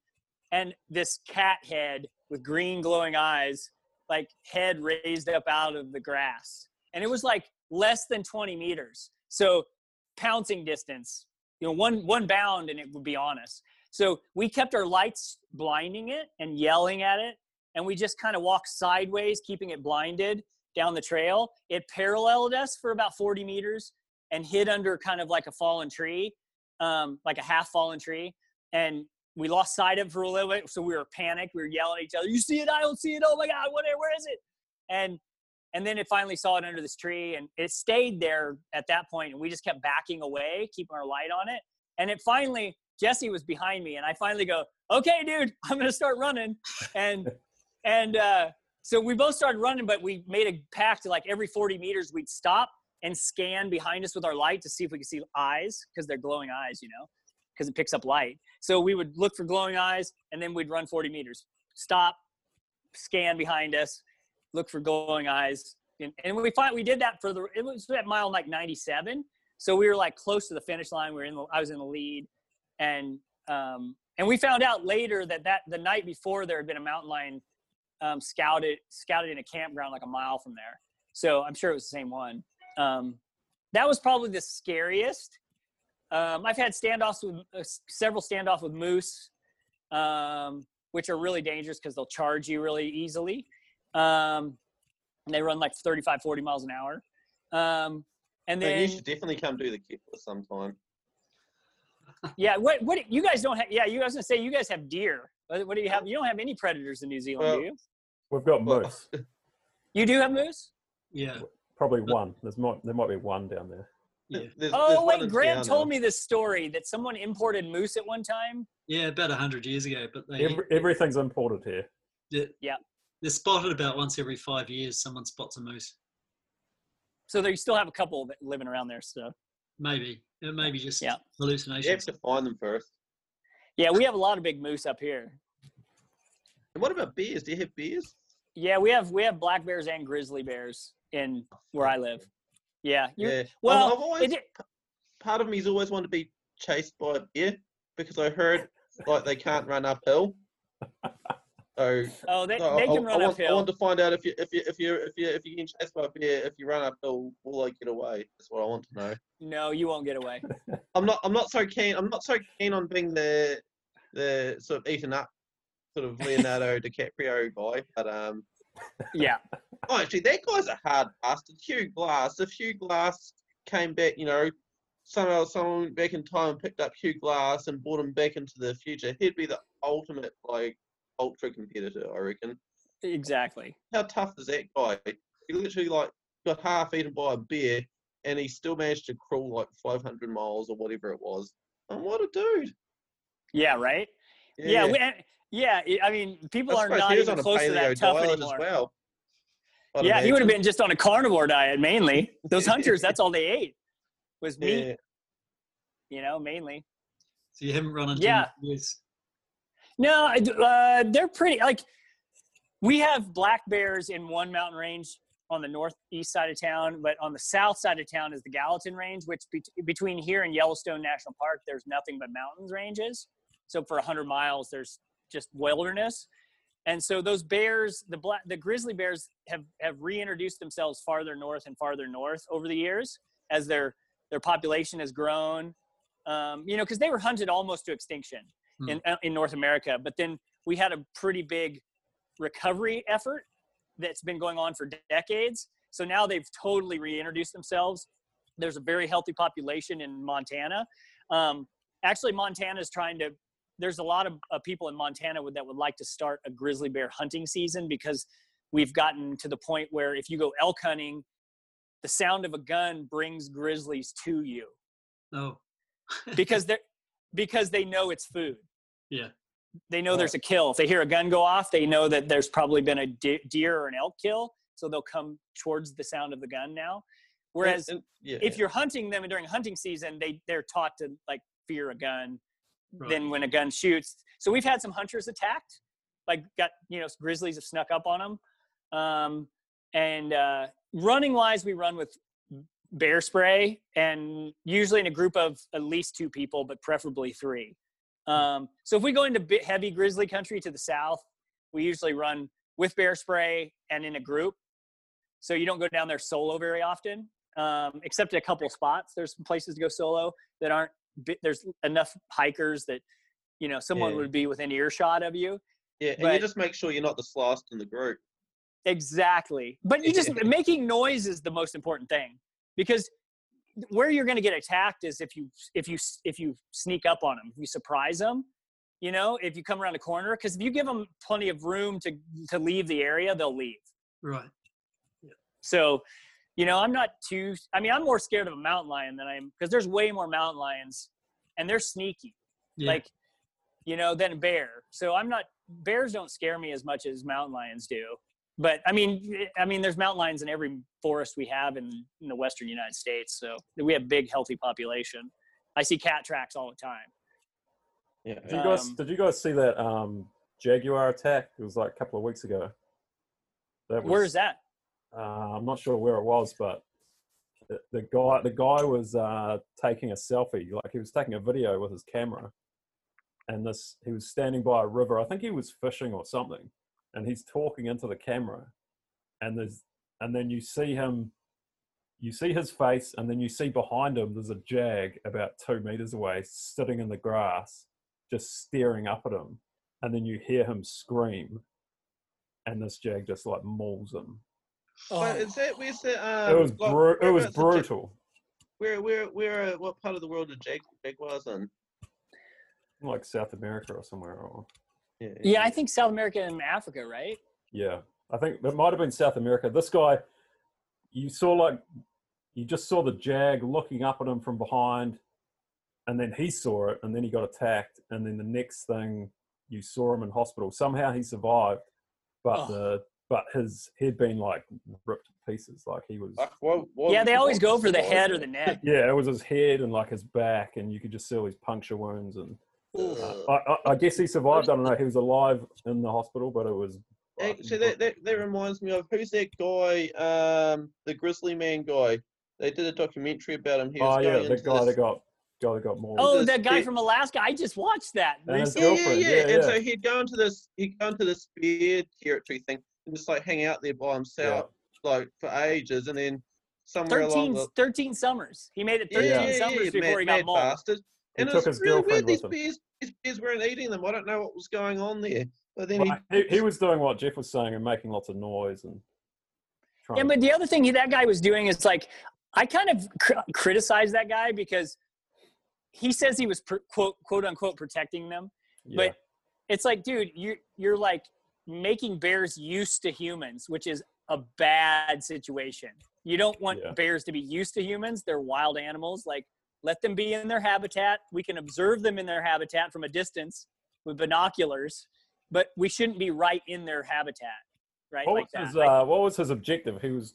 and this cat head with green glowing eyes like head raised up out of the grass and it was like less than 20 meters so pouncing distance you know one one bound and it would be on us so we kept our lights blinding it and yelling at it. And we just kind of walked sideways, keeping it blinded down the trail. It paralleled us for about 40 meters and hid under kind of like a fallen tree, um, like a half fallen tree. And we lost sight of for a little bit. So we were panicked. We were yelling at each other, You see it? I don't see it. Oh my God, what, where is it? And and then it finally saw it under this tree and it stayed there at that point and we just kept backing away keeping our light on it and it finally Jesse was behind me, and I finally go, "Okay, dude, [LAUGHS] I'm gonna start running." And and uh, so we both started running, but we made a pact to like every 40 meters we'd stop and scan behind us with our light to see if we could see eyes because they're glowing eyes, you know, because it picks up light. So we would look for glowing eyes, and then we'd run 40 meters, stop, scan behind us, look for glowing eyes, and, and we find we did that for the it was at mile like 97. So we were like close to the finish line. We were in the, I was in the lead and um, and we found out later that that the night before there had been a mountain lion um, scouted scouted in a campground like a mile from there. So I'm sure it was the same one. Um, that was probably the scariest. Um, I've had standoffs with uh, several standoffs with moose, um, which are really dangerous because they'll charge you really easily. Um, and they run like 35, 40 miles an hour. Um, and Man, then you should definitely come do the Kepler sometime. Yeah, what what you guys don't have? Yeah, you guys gonna say you guys have deer. What, what do you have? You don't have any predators in New Zealand, Well- do you? We've got moose. You do have moose. Yeah, Probably one. There's might there might be one down there. Yeah, [LAUGHS] There's- there's Oh one wait, in Grant told me this story that someone imported moose at one time. yeah. About a hundred years ago, but they Every, everything's imported here. they're, Yeah. they're spotted about once every five years. Someone spots a moose. So there, you still have a couple that living around there. So Maybe it may be just Yeah. You have to find them first. yeah, we have a lot of big moose up here. And what about bears? Do you have bears? Yeah, we have we have black bears and grizzly bears in where I live. Yeah, Yeah. Well, I've always, it, part of me's always wanted to be chased by a bear because I heard like they can't run uphill. So oh, they, so they I, can I run want, I want to find out if you if you if you if you if you get chased by a bear, if you run uphill, will they get away? That's what I want to know. No, you won't get away. [LAUGHS] I'm not I'm not so keen I'm not so keen on being the the sort of eaten up sort of Leonardo [LAUGHS] DiCaprio guy, but um Yeah, [LAUGHS] oh actually that guy's a hard bastard. Hugh Glass. If Hugh Glass came back, you know, somehow someone went back in time and picked up Hugh Glass and brought him back into the future, he'd be the ultimate like ultra competitor, I reckon. exactly. How tough is that guy? He literally like got half eaten by a bear and he still managed to crawl like 500 miles or whatever it was. And what a dude! Yeah, right. Yeah, we, and- yeah. I- I mean, people I are not he even on close to that tough anymore. as well. I'd yeah, he would have been just on a carnivore diet mainly. Those [LAUGHS] hunters, that's all they ate was meat. Yeah. You know, mainly. So you haven't run into Yeah. any. No, I d- uh, they're pretty. Like we have black bears in one mountain range on the northeast side of town, but on the south side of town is the Gallatin Range, which be- between here and Yellowstone National Park, there's nothing but mountains ranges. So for 100 miles, there's just wilderness. And so those bears, the black, the grizzly bears, have have reintroduced themselves farther north and farther north over the years as their their population has grown. Um, you know, because they were hunted almost to extinction in uh, in North America. But then we had a pretty big recovery effort that's been going on for decades. So now they've totally reintroduced themselves. There's a very healthy population in Montana. Um, actually, Montana is trying to. There's a lot of uh, people in Montana would, that would like to start a grizzly bear hunting season because we've gotten to the point where if you go elk hunting, the sound of a gun brings grizzlies to you Oh, because [LAUGHS] they're because they know it's food. yeah. They know there's a kill. If they hear a gun go off, they know that there's probably been a de- deer or an elk kill, so they'll come towards the sound of the gun now. Whereas And- yeah, if you're hunting them during hunting season, they they're taught to like fear a gun. Right. Then when a gun shoots, so we've had some hunters attacked, like got you know grizzlies have snuck up on them. Um, and uh, running wise, we run with bear spray, and usually in a group of at least two people, but preferably three. Um, so if we go into bit heavy grizzly country to the south, we usually run with bear spray and in a group. So you don't go down there solo very often, um, except a couple spots. There's some places to go solo that aren't. There's enough hikers that you know someone Yeah. would be within earshot of you. yeah, and but- you just make sure you're not the slowest in the group. Exactly. But you just [LAUGHS] making noise is the most important thing because where you're going to get attacked is if you if you if you sneak up on them, if you surprise them, you know, if you come around the corner because if you give them plenty of room to to leave the area, they'll leave. Right. So, you know, I'm not too I mean, I'm more scared of a mountain lion than I am because there's way more mountain lions and they're sneaky. Yeah. Like, you know, than a bear. So I'm not bears don't scare me as much as mountain lions do. But I mean, I mean, there's mountain lions in every forest we have in, in the western United States. So we have big, healthy population. I see cat tracks all the time. Yeah, Did you guys Um, did you guys see that um, jaguar attack? It was like a couple of weeks ago. That was, Where is that? Uh, I'm not sure where it was, but the, the guy the guy was uh, taking a selfie, like he was taking a video with his camera, and this he was standing by a river. I think he was fishing or something, and he's talking into the camera, and there's and then you see him, you see his face, and then you see behind him there's a jag about two meters away, sitting in the grass, just staring up at him, and then you hear him scream, and this jag just like mauls him. But is that where's the um? It was like, bru- it was whereabouts the Ja- brutal. Where where where? Uh, what part of the world are jag- was in? Like South America or somewhere. Or, Yeah, Yeah, I think South America and Africa, right? yeah, I think it might have been South America. This guy, you saw like, you just saw the jag looking up at him from behind, and then he saw it, and then he got attacked, and then the next thing you saw him in hospital. Somehow he survived, but Oh. the but his head been like ripped to pieces. Like he was. Like, what, what, yeah, they always go for the head or the neck. [LAUGHS] Yeah, it was his head and like his back, and you could just see all these puncture wounds and Ugh. I, I, I guess he survived. I don't know. He was alive in the hospital, but it was. Actually, that, that that reminds me of who's that guy? Um, the Grizzly Man guy. They did a documentary about him. He was oh yeah, the guy this- that got guy that got mauled. Oh, This that guy big- from Alaska. I just watched that. And. Yeah, yeah, yeah, yeah, And yeah. so he'd go into this, he'd go into this bear territory thing and just like hang out there by himself, like for ages, and then somewhere along 13, the 13 summers. He made it 13 yeah, yeah, summers yeah, before mad, he got mad mauled. bastard. He And took it's his really weird. These with him. bears, these bears weren't eating them. I don't know what was going on there. But then Well, he, he was doing what Jeff was saying and making lots of noise and. Trying Yeah, but the other thing he, that guy was doing is like, I kind of cr- criticize that guy because he says he was per, quote quote unquote protecting them, yeah. but it's like, dude, you're you're like making bears used to humans, which is a bad situation. You don't want Yeah. bears to be used to humans. They're wild animals. Like, let them be in their habitat. We can observe them in their habitat from a distance with binoculars, but we shouldn't be right in their habitat, right? what like was that. his uh, what was his objective? He was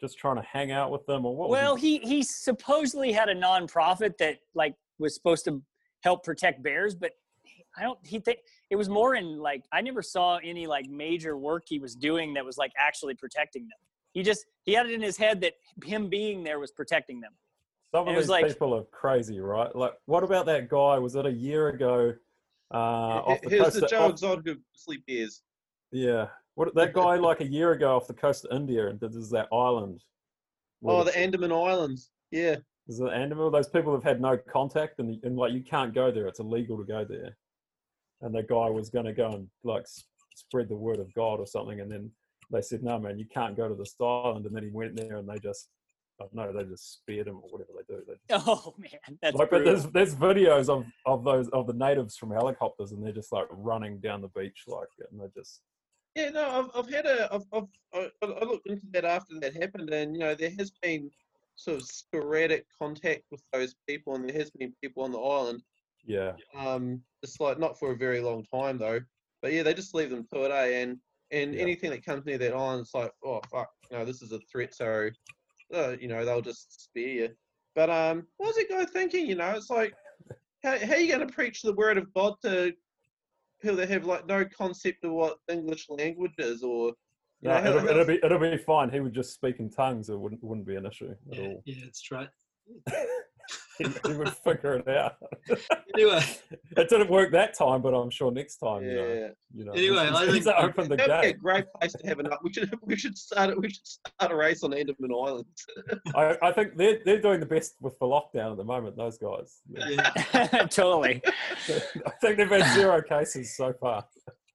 just trying to hang out with them, or what? Well, he he supposedly had a nonprofit that like was supposed to help protect bears, but I don't. He think it was more in like I never saw any like major work he was doing that was like actually protecting them. He just he had it in his head that him being there was protecting them. Some it of was these like- people are crazy, right? Like, what about that guy? Was it a year ago? Uh, off the here's coast the of, Joe off- Exotic of sleep bears. Yeah, what that guy like a year ago off the coast of India, and there's that island. Oh, the- the Andaman Islands. Yeah. Is it animal? Those people have had no contact, and, and like you can't go there. It's illegal to go there. And the guy was going to go and like spread the word of God or something, and then they said, "No, man, you can't go to this island." And then he went there, and they just, I don't know, they just speared him or whatever they do. They just, [LAUGHS] Oh man, that's like, but there's there's videos of of those of the natives from helicopters, and they're just like running down the beach, like, it and they're just Yeah, no, I've, I've had a, I've, I've, I, I looked into that after that happened, and you know there has been sort of sporadic contact with those people, and there has been people on the island. Yeah, Um, it's like not for a very long time though, but yeah, they just leave them to it, eh? And and Yeah. anything that comes near that island, it's like, oh fuck, no, this is a threat, so uh, you know they'll just spare you. But um, what's that guy thinking? You know, it's like, [LAUGHS] how how are you going to preach the word of God to people that have like no concept of what English language is, or you no, know, it'll, it'll be it'll be fine. He would just speak in tongues. It wouldn't wouldn't be an issue at Yeah, all. yeah, that's right. [LAUGHS] he, he would figure it out. [LAUGHS] Anyway, it didn't work that time, but I'm sure next time, you know, yeah. you know, Anyway, he's, I he's think- [LAUGHS] opened the That'd be a gate. great place to have an. We should we should start. We should start a race on Andaman Island. [LAUGHS] I, I think they're they're doing the best with the lockdown at the moment. Those guys. Yeah. yeah. totally. I think they've had zero cases so far.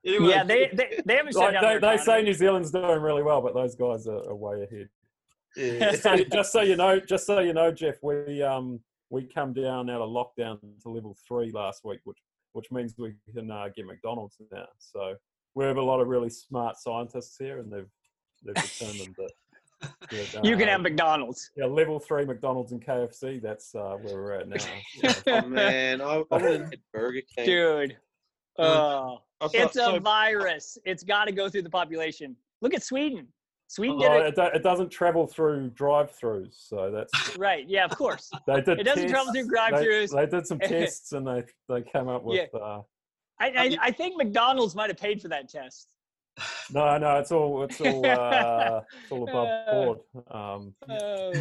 Anyway, Yeah, they, they they haven't shut Like they, they say. New Zealand's doing really well, but those guys are, are way ahead. Yeah. So just so you know, just so you know, Jeff, we um we come down out of lockdown to level three last week, which which means we can uh, get McDonald's now. So we have a lot of really smart scientists here, and they've they've determined that. [LAUGHS] that, You can uh, have McDonald's. Yeah, level three McDonald's and KFC. That's uh, where we're at now. So, [LAUGHS] oh man, I, I wouldn't have Burger King. Dude. Oh, I it's a so- virus. It's got to go through the population. Look at Sweden. Sweden Oh, did it it, do- it doesn't travel through drive-throughs, so that's [LAUGHS] right. Yeah, of course. [LAUGHS] they did. It doesn't travel through drive-thrus. They, they did some [LAUGHS] tests and they they came up with. Uh, I, I, I think McDonald's might have paid for that test. [SIGHS] no, no, it's all it's all uh, it's all above Uh, board. Um, Oh.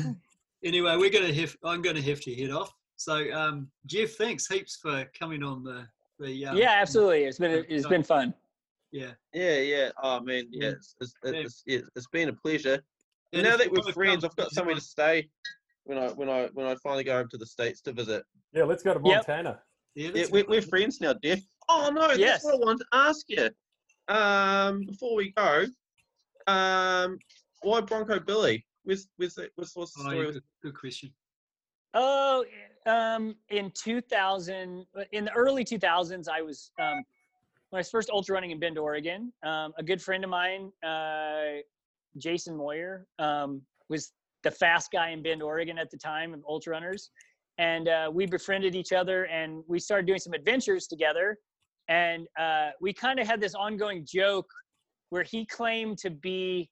anyway, we're gonna have. I'm gonna have to head off. So, um, Jeff, thanks heaps for coming on the the. Um, yeah, absolutely. It's been it's been fun. Yeah. Yeah, yeah. Oh man, yeah. It's it's, Yeah. it's, it's, it's been a pleasure. And now that we're friends, I've got somewhere to stay when I when I when I finally go over to the states to visit. yeah, let's go to Yep. Montana. Yeah, Yeah, we're, we're friends now, Jeff. Oh no, that's what I wanted to ask you. Um, before we go, um, why Bronco Billy? Where's where's the, what's, what's the Oh, story? yeah, good, good question. Oh, um, in 2000, in the early 2000s, I was um, when I was first ultra running in Bend, Oregon. Um, a good friend of mine, uh, Jason Moyer, um, was the fast guy in Bend, Oregon at the time of ultra runners, and uh, we befriended each other and we started doing some adventures together. And uh, we kind of had this ongoing joke where he claimed to be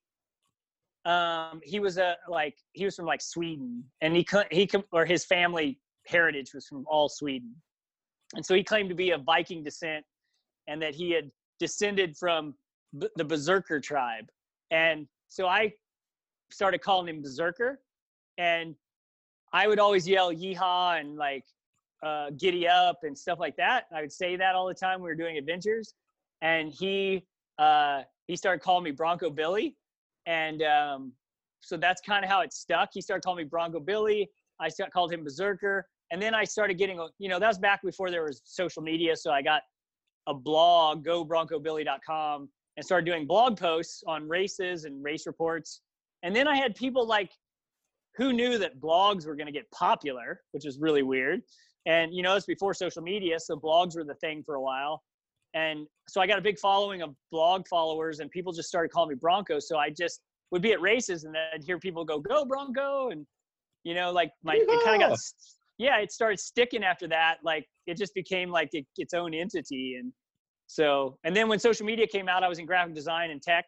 um he was a like he was from like sweden and he he or his family heritage was from all sweden and so he claimed to be of viking descent and that he had descended from b- the berserker tribe and so i started calling him berserker and i would always yell yeehaw and like uh, giddy up and stuff like that i would say that all the time we were doing adventures and he uh he started calling me bronco billy and um, so that's kind of how it stuck. He started calling me Bronco Billy. I called him Berserker, and then I started getting, you know, that was back before there was social media. So I got a blog, GoBroncoBilly.com, and started doing blog posts on races and race reports. And then I had people like, who knew that blogs were going to get popular, which is really weird. And you know, it's before social media, so blogs were the thing for a while and so I got a big following of blog followers, and people just started calling me Bronco. So I just would be at races, and then I'd hear people go, "Go Bronco!" and you know, like my it kind of got, yeah, it started sticking after that. Like it just became like it, its own entity, and so and then when social media came out, I was in graphic design and tech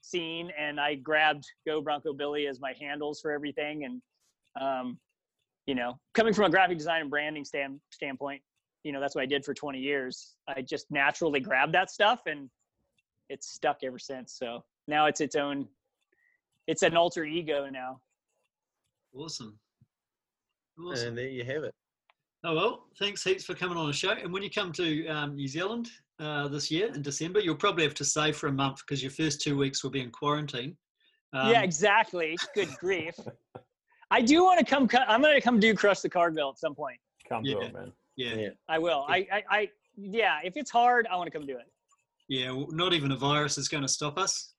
scene, and I grabbed Go Bronco Billy as my handles for everything, and um, you know, coming from a graphic design and branding stand standpoint, you know that's what i did for 20 years i just naturally grabbed that stuff and it's stuck ever since so now it's its own it's an alter ego now Awesome. Awesome. And there you have it. Oh well, thanks heaps for coming on the show. And when you come to um, New Zealand uh, this year in December, you'll probably have to stay for a month because your first two weeks will be in quarantine. Um, yeah exactly good grief I do want to come. cu- I'm gonna come do Crush the Cardville at some point. Come do Yeah. it, man. Yeah, Yeah. I will. I, I, I, yeah. If it's hard, I want to come do it. yeah. well, not even a virus is going to stop us.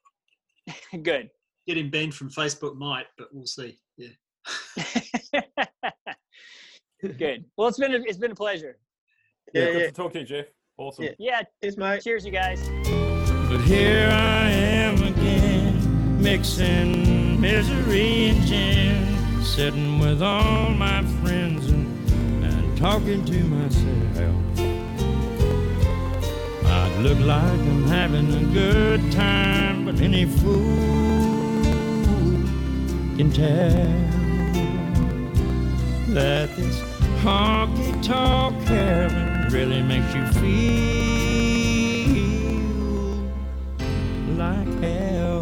[LAUGHS] Good. Getting banned from Facebook might, but we'll see. Yeah. [LAUGHS] Good. Well, it's been a, it's been a pleasure. Yeah, good yeah. to talk to you, Jeff. Awesome. Yeah. Yeah. Cheers, mate. Cheers, you guys. But here I am again, mixing misery and gin, sitting with all my friends and, and talking to myself. I look like I'm having a good time, but any fool can tell that this honky tonk heaven really makes you feel like hell.